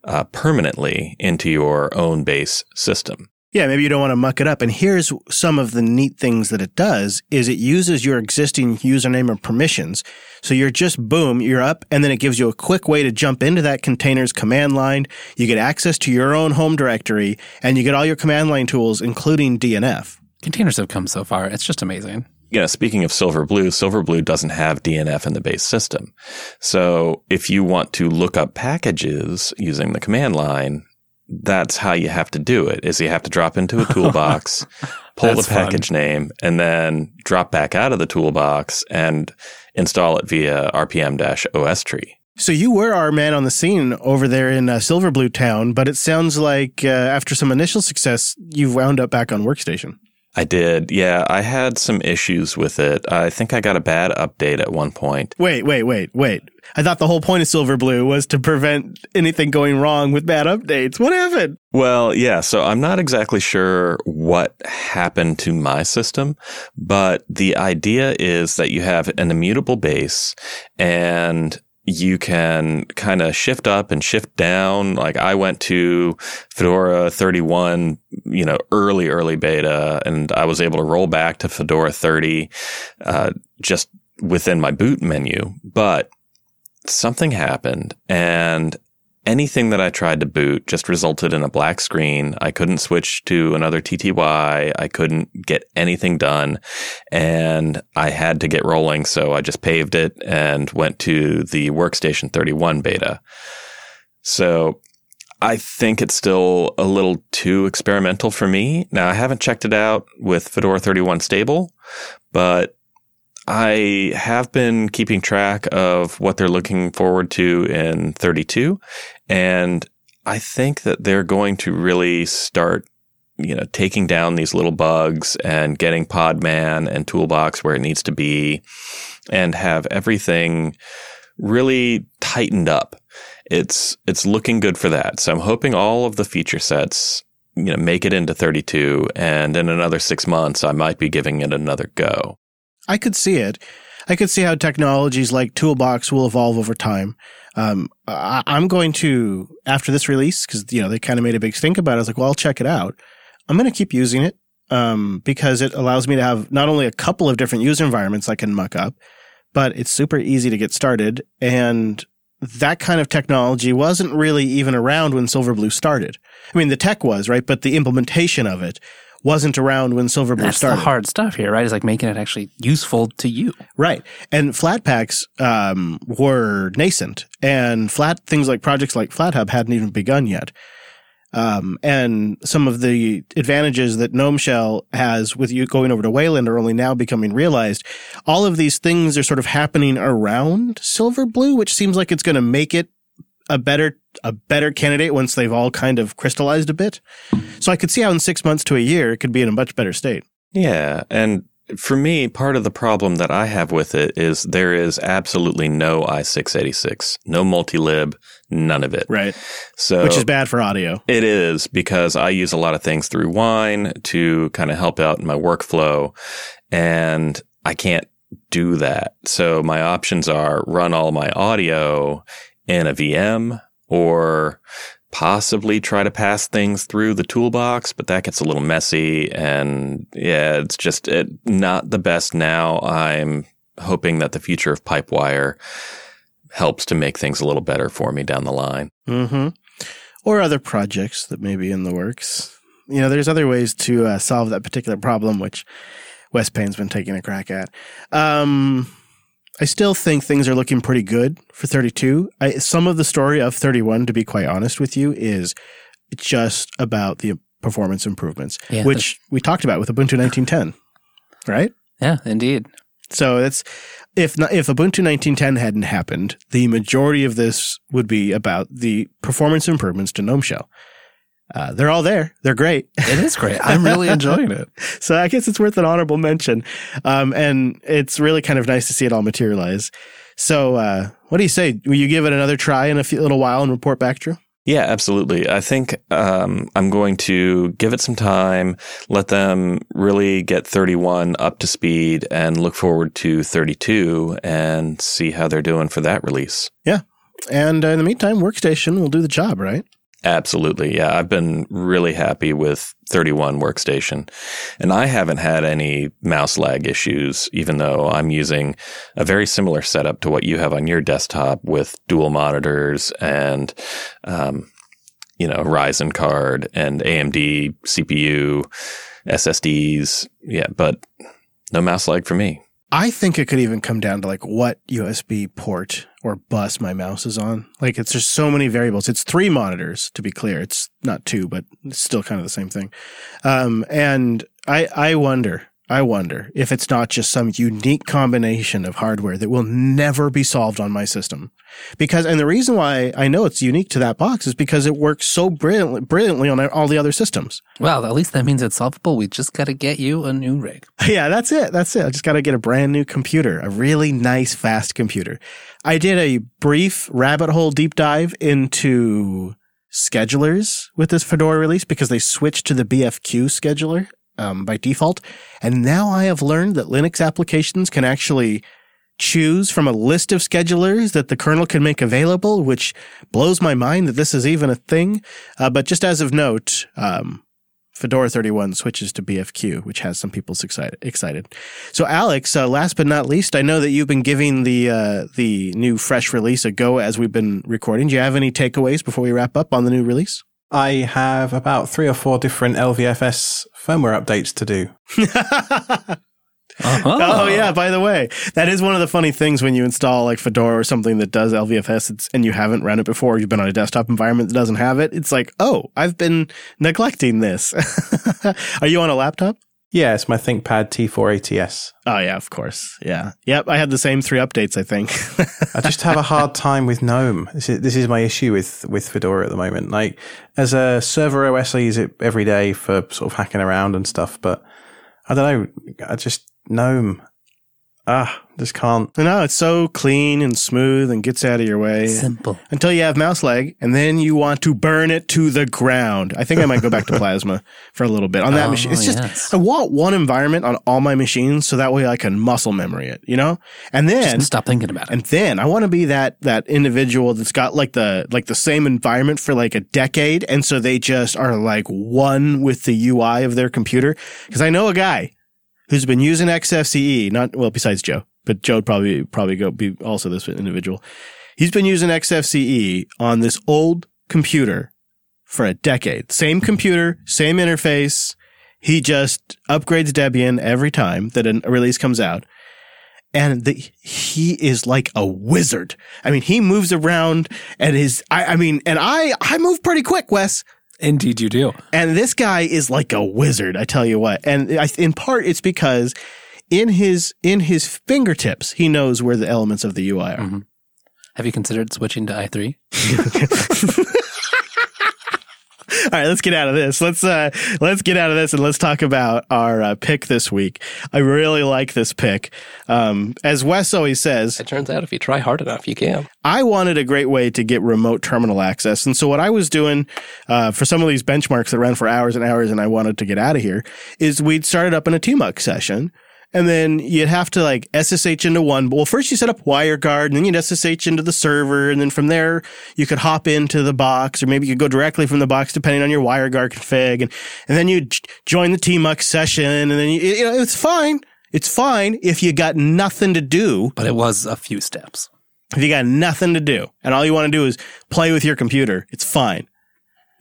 uh, permanently into your own base system.
Yeah, maybe you don't want to muck it up. And here's some of the neat things that it does is it uses your existing username and permissions. So you're just boom, you're up and then it gives you a quick way to jump into that container's command line. You get access to your own home directory and you get all your command line tools including DNF.
Containers have come so far. It's just amazing.
Yeah, speaking of Silverblue, Silverblue doesn't have DNF in the base system. So if you want to look up packages using the command line, that's how you have to do it is you have to drop into a toolbox, pull the
That's fun.
package name, and then drop back out of the toolbox and install it via rpm-ostree.
So you were our man on the scene over there in uh, Silverblue Town, but it sounds like uh, after some initial success, you've wound up back on Workstation.
I did. Yeah, I had some issues with it. I think I got a bad update at one point.
Wait, wait, wait, wait. I thought the whole point of Silverblue was to prevent anything going wrong with bad updates. What happened?
Well, yeah, so I'm not exactly sure what happened to my system, but the idea is that you have an immutable base and you can kind of shift up and shift down. Like I went to Fedora 31, you know, early, early beta, and I was able to roll back to Fedora 30, uh, just within my boot menu. But something happened and anything that I tried to boot just resulted in a black screen. I couldn't switch to another TTY. I couldn't get anything done and I had to get rolling. So I just paved it and went to the workstation 31 beta. So I think it's still a little too experimental for me. Now I haven't checked it out with Fedora 31 stable, but I have been keeping track of what they're looking forward to in 32. And I think that they're going to really start, you know, taking down these little bugs and getting Podman and Toolbox where it needs to be and have everything really tightened up. It's, it's looking good for that. So I'm hoping all of the feature sets, you know, make it into 32 and in another six months, I might be giving it another go.
I could see it. I could see how technologies like Toolbox will evolve over time. Um, I, I'm going to after this release because you know they kind of made a big stink about it. I was like, well, I'll check it out. I'm going to keep using it um, because it allows me to have not only a couple of different user environments I can muck up, but it's super easy to get started. And that kind of technology wasn't really even around when Silverblue started. I mean, the tech was right, but the implementation of it wasn't around when Silverblue
That's
started.
the hard stuff here, right? Is like making it actually useful to you.
Right. And Flatpaks um, were nascent, and flat things like projects like FlatHub hadn't even begun yet. Um, and some of the advantages that GNOME Shell has with you going over to Wayland are only now becoming realized. All of these things are sort of happening around Silverblue, which seems like it's going to make it a better a better candidate once they've all kind of crystallized a bit. So I could see how in six months to a year it could be in a much better state.
Yeah. And for me, part of the problem that I have with it is there is absolutely no i686, no multilib, none of it.
Right.
So,
Which is bad for audio.
It is because I use a lot of things through Wine to kind of help out in my workflow and I can't do that. So my options are run all my audio in a VM or possibly try to pass things through the toolbox, but that gets a little messy. And yeah, it's just it, not the best now. I'm hoping that the future of Pipewire helps to make things a little better for me down the line.
Mm-hmm. Or other projects that may be in the works. You know, there's other ways to uh, solve that particular problem, which Wes Payne's been taking a crack at. Um, I still think things are looking pretty good for 32. I, some of the story of 31, to be quite honest with you, is just about the performance improvements,
Yeah,
which we talked about with Ubuntu 1910, right?
Yeah, indeed.
So that's if not, if Ubuntu 1910 hadn't happened, the majority of this would be about the performance improvements to GNOME Shell. Uh, they're all there. They're great.
It is great. I'm really enjoying it.
so I guess it's worth an honorable mention. Um, and it's really kind of nice to see it all materialize. So, uh, what do you say? Will you give it another try in a few, little while and report back, Drew?
Yeah, absolutely. I think um, I'm going to give it some time, let them really get 31 up to speed, and look forward to 32 and see how they're doing for that release. Yeah.
And uh, in the meantime, Workstation will do the job, right?
Absolutely. Yeah. I've been really happy with 31 workstation and I haven't had any mouse lag issues, even though I'm using a very similar setup to what you have on your desktop with dual monitors and, um, you know, Ryzen card and AMD CPU, SSDs. Yeah. But no mouse lag for me.
I think it could even come down to like what USB port or bus my mouse is on. Like it's just so many variables. It's three monitors to be clear. It's not two, but it's still kind of the same thing. Um, and I, I wonder, I wonder if it's not just some unique combination of hardware that will never be solved on my system. Because, and the reason why I know it's unique to that box is because it works so brilliantly, brilliantly on all the other systems.
Well, at least that means it's solvable. We just got to get you a new rig.
Yeah, that's it. That's it. I just got to get a brand new computer, a really nice, fast computer. I did a brief rabbit hole deep dive into schedulers with this Fedora release because they switched to the BFQ scheduler um, by default. And now I have learned that Linux applications can actually choose from a list of schedulers that the kernel can make available, which blows my mind that this is even a thing. Uh, but just as of note, um, Fedora 31 switches to BFQ, which has some people excited. So, Alex, uh, last but not least, I know that you've been giving the uh, the new fresh release a go as we've been recording. Do you have any takeaways before we wrap up on the new release?
I have about three or four different LVFS firmware updates to do.
Uh-huh.
Oh yeah, by the way, that is one of the funny things when you install like Fedora or something that does LVFS it's, and you haven't run it before, you've been on a desktop environment that doesn't have it. It's like, oh, I've been neglecting this. Are you on a laptop?
Yeah, it's my ThinkPad T4 ATS.
Oh yeah, of course. Yeah. Yep. I had the same three updates. I think.
I just have a hard time with GNOME. This is, this is my issue with, with Fedora at the moment. Like, as a server OS, I use it every day for sort of hacking around and stuff, but I don't know. I just, GNOME. Ah, just can't.
no, it's so clean and smooth and gets out of your way
Simple.
until you have mouse lag, and then you want to burn it to the ground. I think I might go back to Plasma for a little bit on that
Oh,
machine. It's just
yes.
I want one environment on all my machines so that way I can muscle memory it, you know. And then
Just stop thinking about it.
And then I want to be that that individual that's got like the like the same environment for like a decade, and so they just are like one with the UI of their computer. Because I know a guy who's been using XFCE, not well besides Joe, but Joe would probably probably go be also this individual. He's been using XFCE on this old computer for a decade. Same computer, same interface. He just upgrades Debian every time that a release comes out and the, he is like a wizard. I mean, he moves around and his, I, I mean, and I, I move pretty quick, Wes.
Indeed, you do.
And this guy is like a wizard, I tell you what. And I, in part, it's because in his, in his fingertips, he knows where the elements of the UI are. Mm-hmm.
Have you considered switching to i3?
All right, let's get out of this. Let's uh, let's get out of this and let's talk about our uh, pick this week. I really like this pick. Um, as Wes always says,
It turns out if you try hard enough, you can.
I wanted a great way to get remote terminal access. And so what I was doing uh, for some of these benchmarks that ran for hours and hours and I wanted to get out of here is we'd started up in a TMUX session And then you'd have to like SSH into one. Well, first you set up WireGuard and then you'd SSH into the server. And then from there, you could hop into the box or maybe you could go directly from the box depending on your WireGuard config. And, and then you join the TMUX session and then you, you know, it's fine. It's fine if you got nothing to do.
But it was a few steps.
If you got nothing to do and all you want to do is play with your computer, it's fine.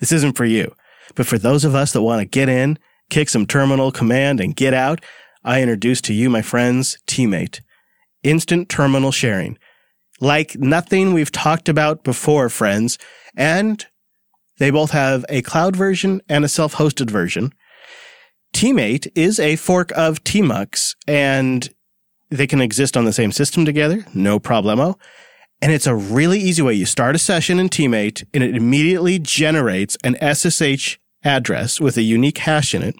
This isn't for you. But for those of us that want to get in, kick some terminal command and get out, I introduce to you, my friends, tmate. Instant terminal sharing. Like nothing we've talked about before, friends. And they both have a cloud version and a self-hosted version. tmate is a fork of Tmux and they can exist on the same system together. No problemo. And it's a really easy way. You start a session in tmate and it immediately generates an SSH address with a unique hash in it.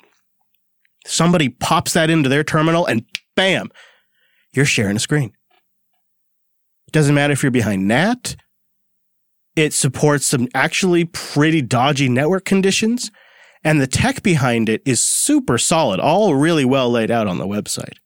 Somebody pops that into their terminal and bam, you're sharing a screen. It Doesn't matter if you're behind NAT. It supports some actually pretty dodgy network conditions. And the tech behind it is super solid, all really well laid out on the website.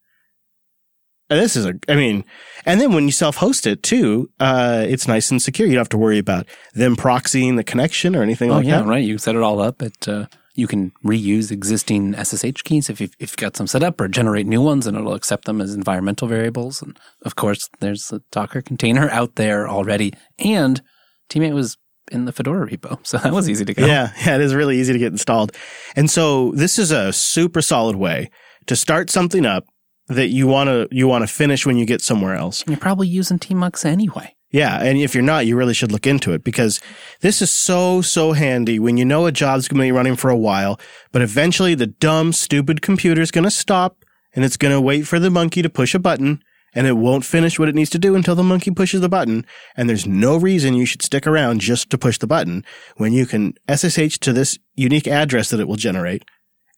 And this is a, I mean, and then when you self host it too, uh, it's nice and secure. You don't have to worry about them proxying the connection or anything
Oh
like
yeah,
that.
right. You set it all up. It uh, you can reuse existing SSH keys if you've, if you've got some set up, or generate new ones, and it'll accept them as environmental variables. And of course, there's a Docker container out there already, and tmate was in the Fedora repo, so that was easy to go.
Yeah, yeah, it is really easy to get installed. And so this is a super solid way to start something up that you want to you want to finish when you get somewhere else.
You're probably using Tmux anyway.
Yeah, and if you're not, you really should look into it because this is so so handy when you know a job's going to be running for a while, but eventually the dumb stupid computer is going to stop and it's going to wait for the monkey to push a button and it won't finish what it needs to do until the monkey pushes the button and there's no reason you should stick around just to push the button when you can SSH to this unique address that it will generate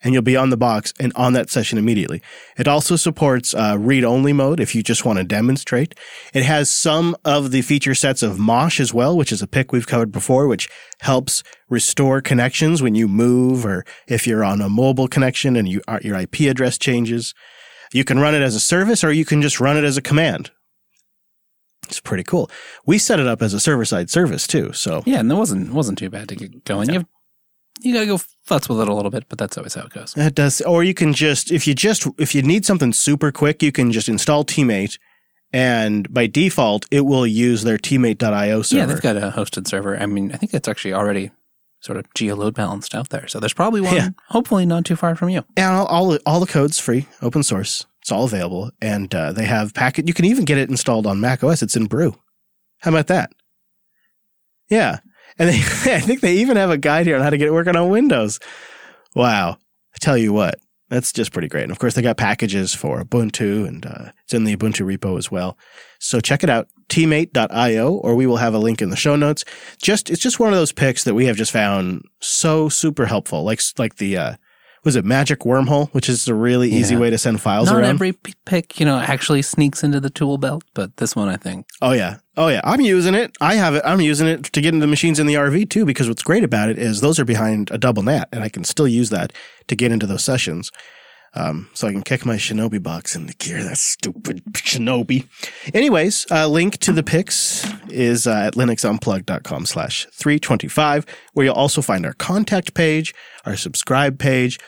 and you'll be on the box and on that session immediately. It also supports uh, read-only mode if you just want to demonstrate. It has some of the feature sets of Mosh as well, which is a pick we've covered before, which helps restore connections when you move or if you're on a mobile connection and you, uh, your IP address changes. You can run it as a service or you can just run it as a command. It's pretty cool. We set it up as a server-side service too, so
Yeah, and it wasn't wasn't too bad to get going. You you gotta go futz with it a little bit, but that's always how it goes.
It does. Or you can just, if you just, if you need something super quick, you can just install tmate and by default, it will use their tmate.io server.
Yeah, they've got a hosted server. I mean, I think it's actually already sort of geo load balanced out there. So there's probably one,
Yeah.
hopefully not too far from you.
and all, all, all the code's free, open source. It's all available. And uh, they have packet, you can even get it installed on Mac OS. It's in Brew. How about that? Yeah. And they, I think they even have a guide here on how to get it working on Windows. Wow. I tell you what, that's just pretty great. And of course, they got packages for Ubuntu and uh, it's in the Ubuntu repo as well. So check it out, tmate.io, or we will have a link in the show notes. Just, it's just one of those picks that we have just found so super helpful. Like, like the, uh, was it Magic Wormhole, which is a really easy
Yeah.
way to send files
Not
around?
every pick, you know, actually sneaks into the tool belt, but this one I think.
Oh yeah. Oh yeah. I'm using it. I have it. I'm using it to get into the machines in the RV too, because what's great about it is those are behind a double NAT and I can still use that to get into those sessions. Um, so I can kick my Shinobi box in the gear. That stupid Shinobi. Anyways, uh, link to the picks is uh, at linuxunplugged.com slash 325, where you'll also find our contact page, our subscribe page,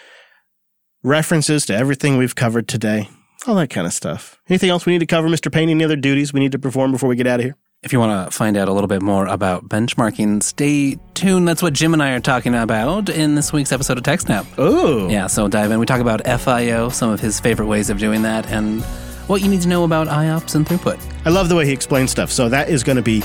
references to everything we've covered today, all that kind of stuff. Anything else we need to cover, Mr. Payne? Any other duties we need to perform before we get out of here?
If you want to find out a little bit more about benchmarking, stay tuned. That's what Jim and I are talking about in this week's episode of TechSnap.
Oh,
Yeah, so dive in. We talk about FIO, some of his favorite ways of doing that, and what you need to know about IOPS and throughput.
I love the way he explains stuff. So that is going to be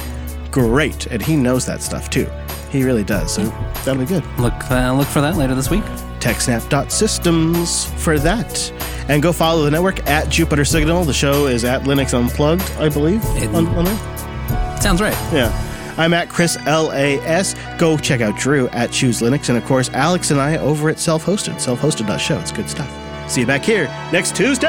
great, and he knows that stuff too. He really does. So that'll be good.
Look, uh, look for that later this week.
TechSnap.systems for that. And go follow the network at Jupiter Signal. The show is at Linux Unplugged, I believe.
It-
on, on there.
Sounds right.
Yeah. I'm at Chris LAS. Go check out Drew at Choose Linux. And of course, Alex and I over at Self Hosted, selfhosted.show. It's good stuff. See you back here next Tuesday.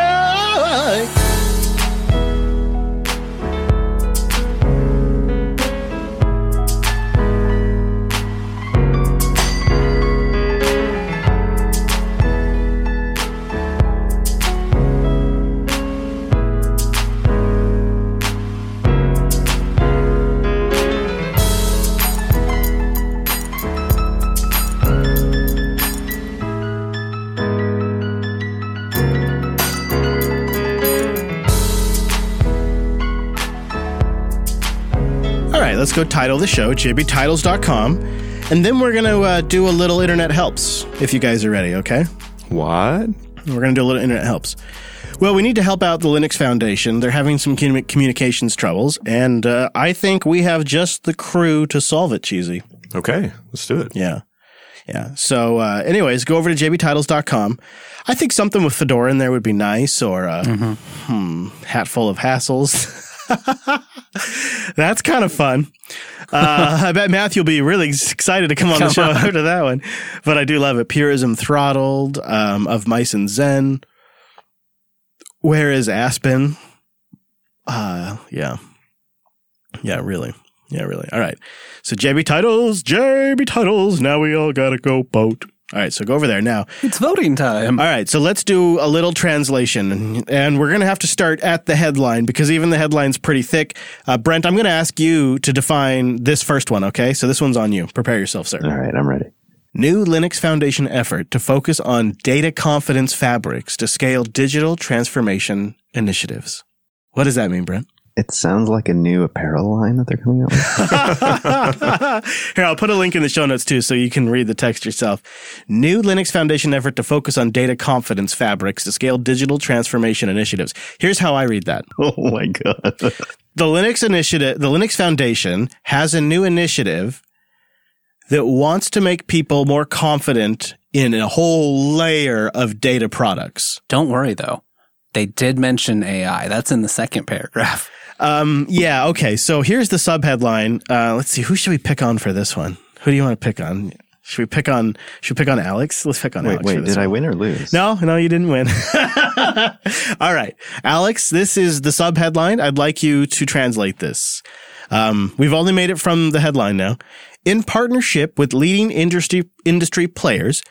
Go title the show, jbtitles.com. And then we're going to uh, do a little internet helps if you guys are ready, okay?
What?
We're going to do a little internet helps. Well, we need to help out the Linux Foundation. They're having some commu- communications troubles, and uh, I think we have just the crew to solve it, Cheesy.
Okay, let's do it.
Yeah. Yeah. So, uh, anyways, go over to jbtitles.com. I think something with Fedora in there would be nice, or uh, hmm, hat full of hassles. That's kind of fun. Uh, I bet Matthew will be really excited to come on the show after that one. But I do love it. Purism Throttled, um, of Mice and Zen. Where is Aspen? Uh, yeah. Yeah, really. Yeah, really. All right. So JB titles, JB titles. Now we all gotta go boat. All right, so go over there now.
It's voting time.
All right, so let's do a little translation, and we're gonna have to start at the headline because even the headline's pretty thick. Uh, Brent, I'm gonna ask you to define this first one. Okay, so this one's on you. Prepare yourself, sir.
All right, I'm ready.
New Linux Foundation effort to focus on data confidence fabrics to scale digital transformation initiatives. What does that mean, Brent?
It sounds like a new apparel line that they're coming out with.
Here, I'll put a link in the show notes too so you can read the text yourself. New Linux Foundation effort to focus on data confidence fabrics to scale digital transformation initiatives. Here's how I read that.
oh my god.
The Linux initiative, the Linux Foundation has a new initiative that wants to make people more confident in a whole layer of data products.
Don't worry though. They did mention AI. That's in the second paragraph.
Um, yeah, okay. So here's the subheadline. Uh, let's see. Who should we pick on for this one? Who do you want to pick on? Should we pick on? Should we pick on Alex? Let's pick on
Wait,
Alex.
wait, did I win or lose?
No, no, you didn't win. All right, Alex. This is the sub headline. I'd like you to translate this. Um, we've only made it from the headline now. In partnership with leading industry industry players,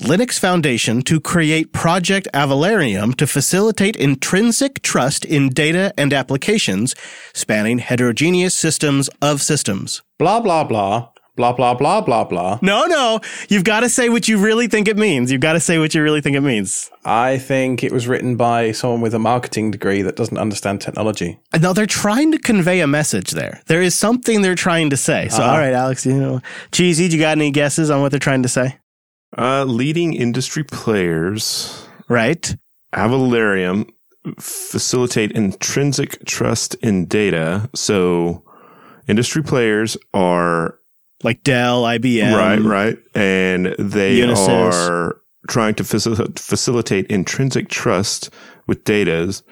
Linux Foundation to create Project Alvarium to facilitate intrinsic trust in data and applications spanning heterogeneous systems of systems.
Blah blah blah blah blah blah blah blah.
No, no, you've got to say what you really think it means. You've got to say what you really think it means.
I think it was written by someone with a marketing degree that doesn't understand technology.
No, they're trying to convey a message there. There is something they're trying to say. So, all right, Alex, you know, Cheesy, do you got any guesses on what they're trying to say?
Uh, leading industry players,
Right?
Alvarium, facilitate intrinsic trust in data. So, industry players are
Like Dell, IBM.
right, right, and they
Unisys.
are trying to facil- facilitate intrinsic trust with data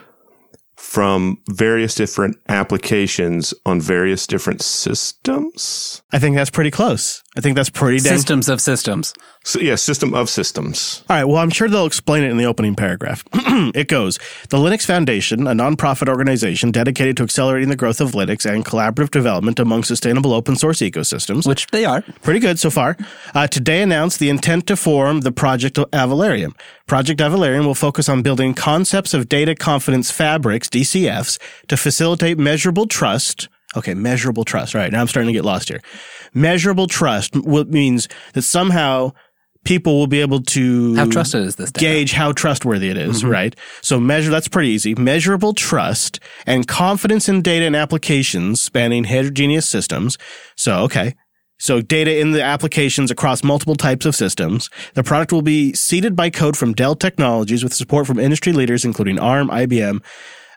from various different applications on various different systems.
I think that's pretty close. I think that's pretty dang.
Systems of systems.
So, yeah, system of systems.
All right. Well, I'm sure they'll explain it in the opening paragraph. it goes The Linux Foundation, a nonprofit organization dedicated to accelerating the growth of Linux and collaborative development among sustainable open source ecosystems.
Which they are.
Pretty good so far. Uh, today announced the intent to form the Project Alvarium. Project Alvarium will focus on building concepts of data confidence fabrics, DCFs, to facilitate measurable trust. Okay, measurable trust. All right, now I'm starting to get lost here. Measurable trust means that somehow people will be able to
How trusted is this data?
gauge how trustworthy it is, right? So measure that's pretty easy. Measurable trust and confidence in data and applications spanning heterogeneous systems. So okay. So data in the applications across multiple types of systems. The product will be seeded by code from Dell Technologies with support from industry leaders including ARM, IBM,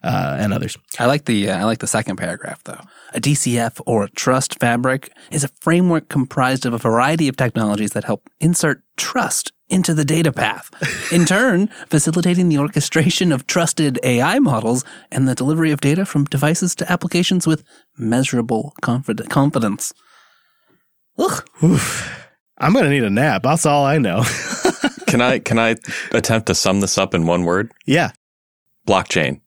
uh, and others.
I like the uh, I like the second paragraph though. A DCF or trust fabric is a framework comprised of a variety of technologies that help insert trust into the data path. In turn, facilitating the orchestration of trusted AI models and the delivery of data from devices to applications with measurable confid- confidence. Ugh.
I'm going to need a nap. That's all I know.
Can I can I attempt to sum this up in one word?
yeah.
Blockchain.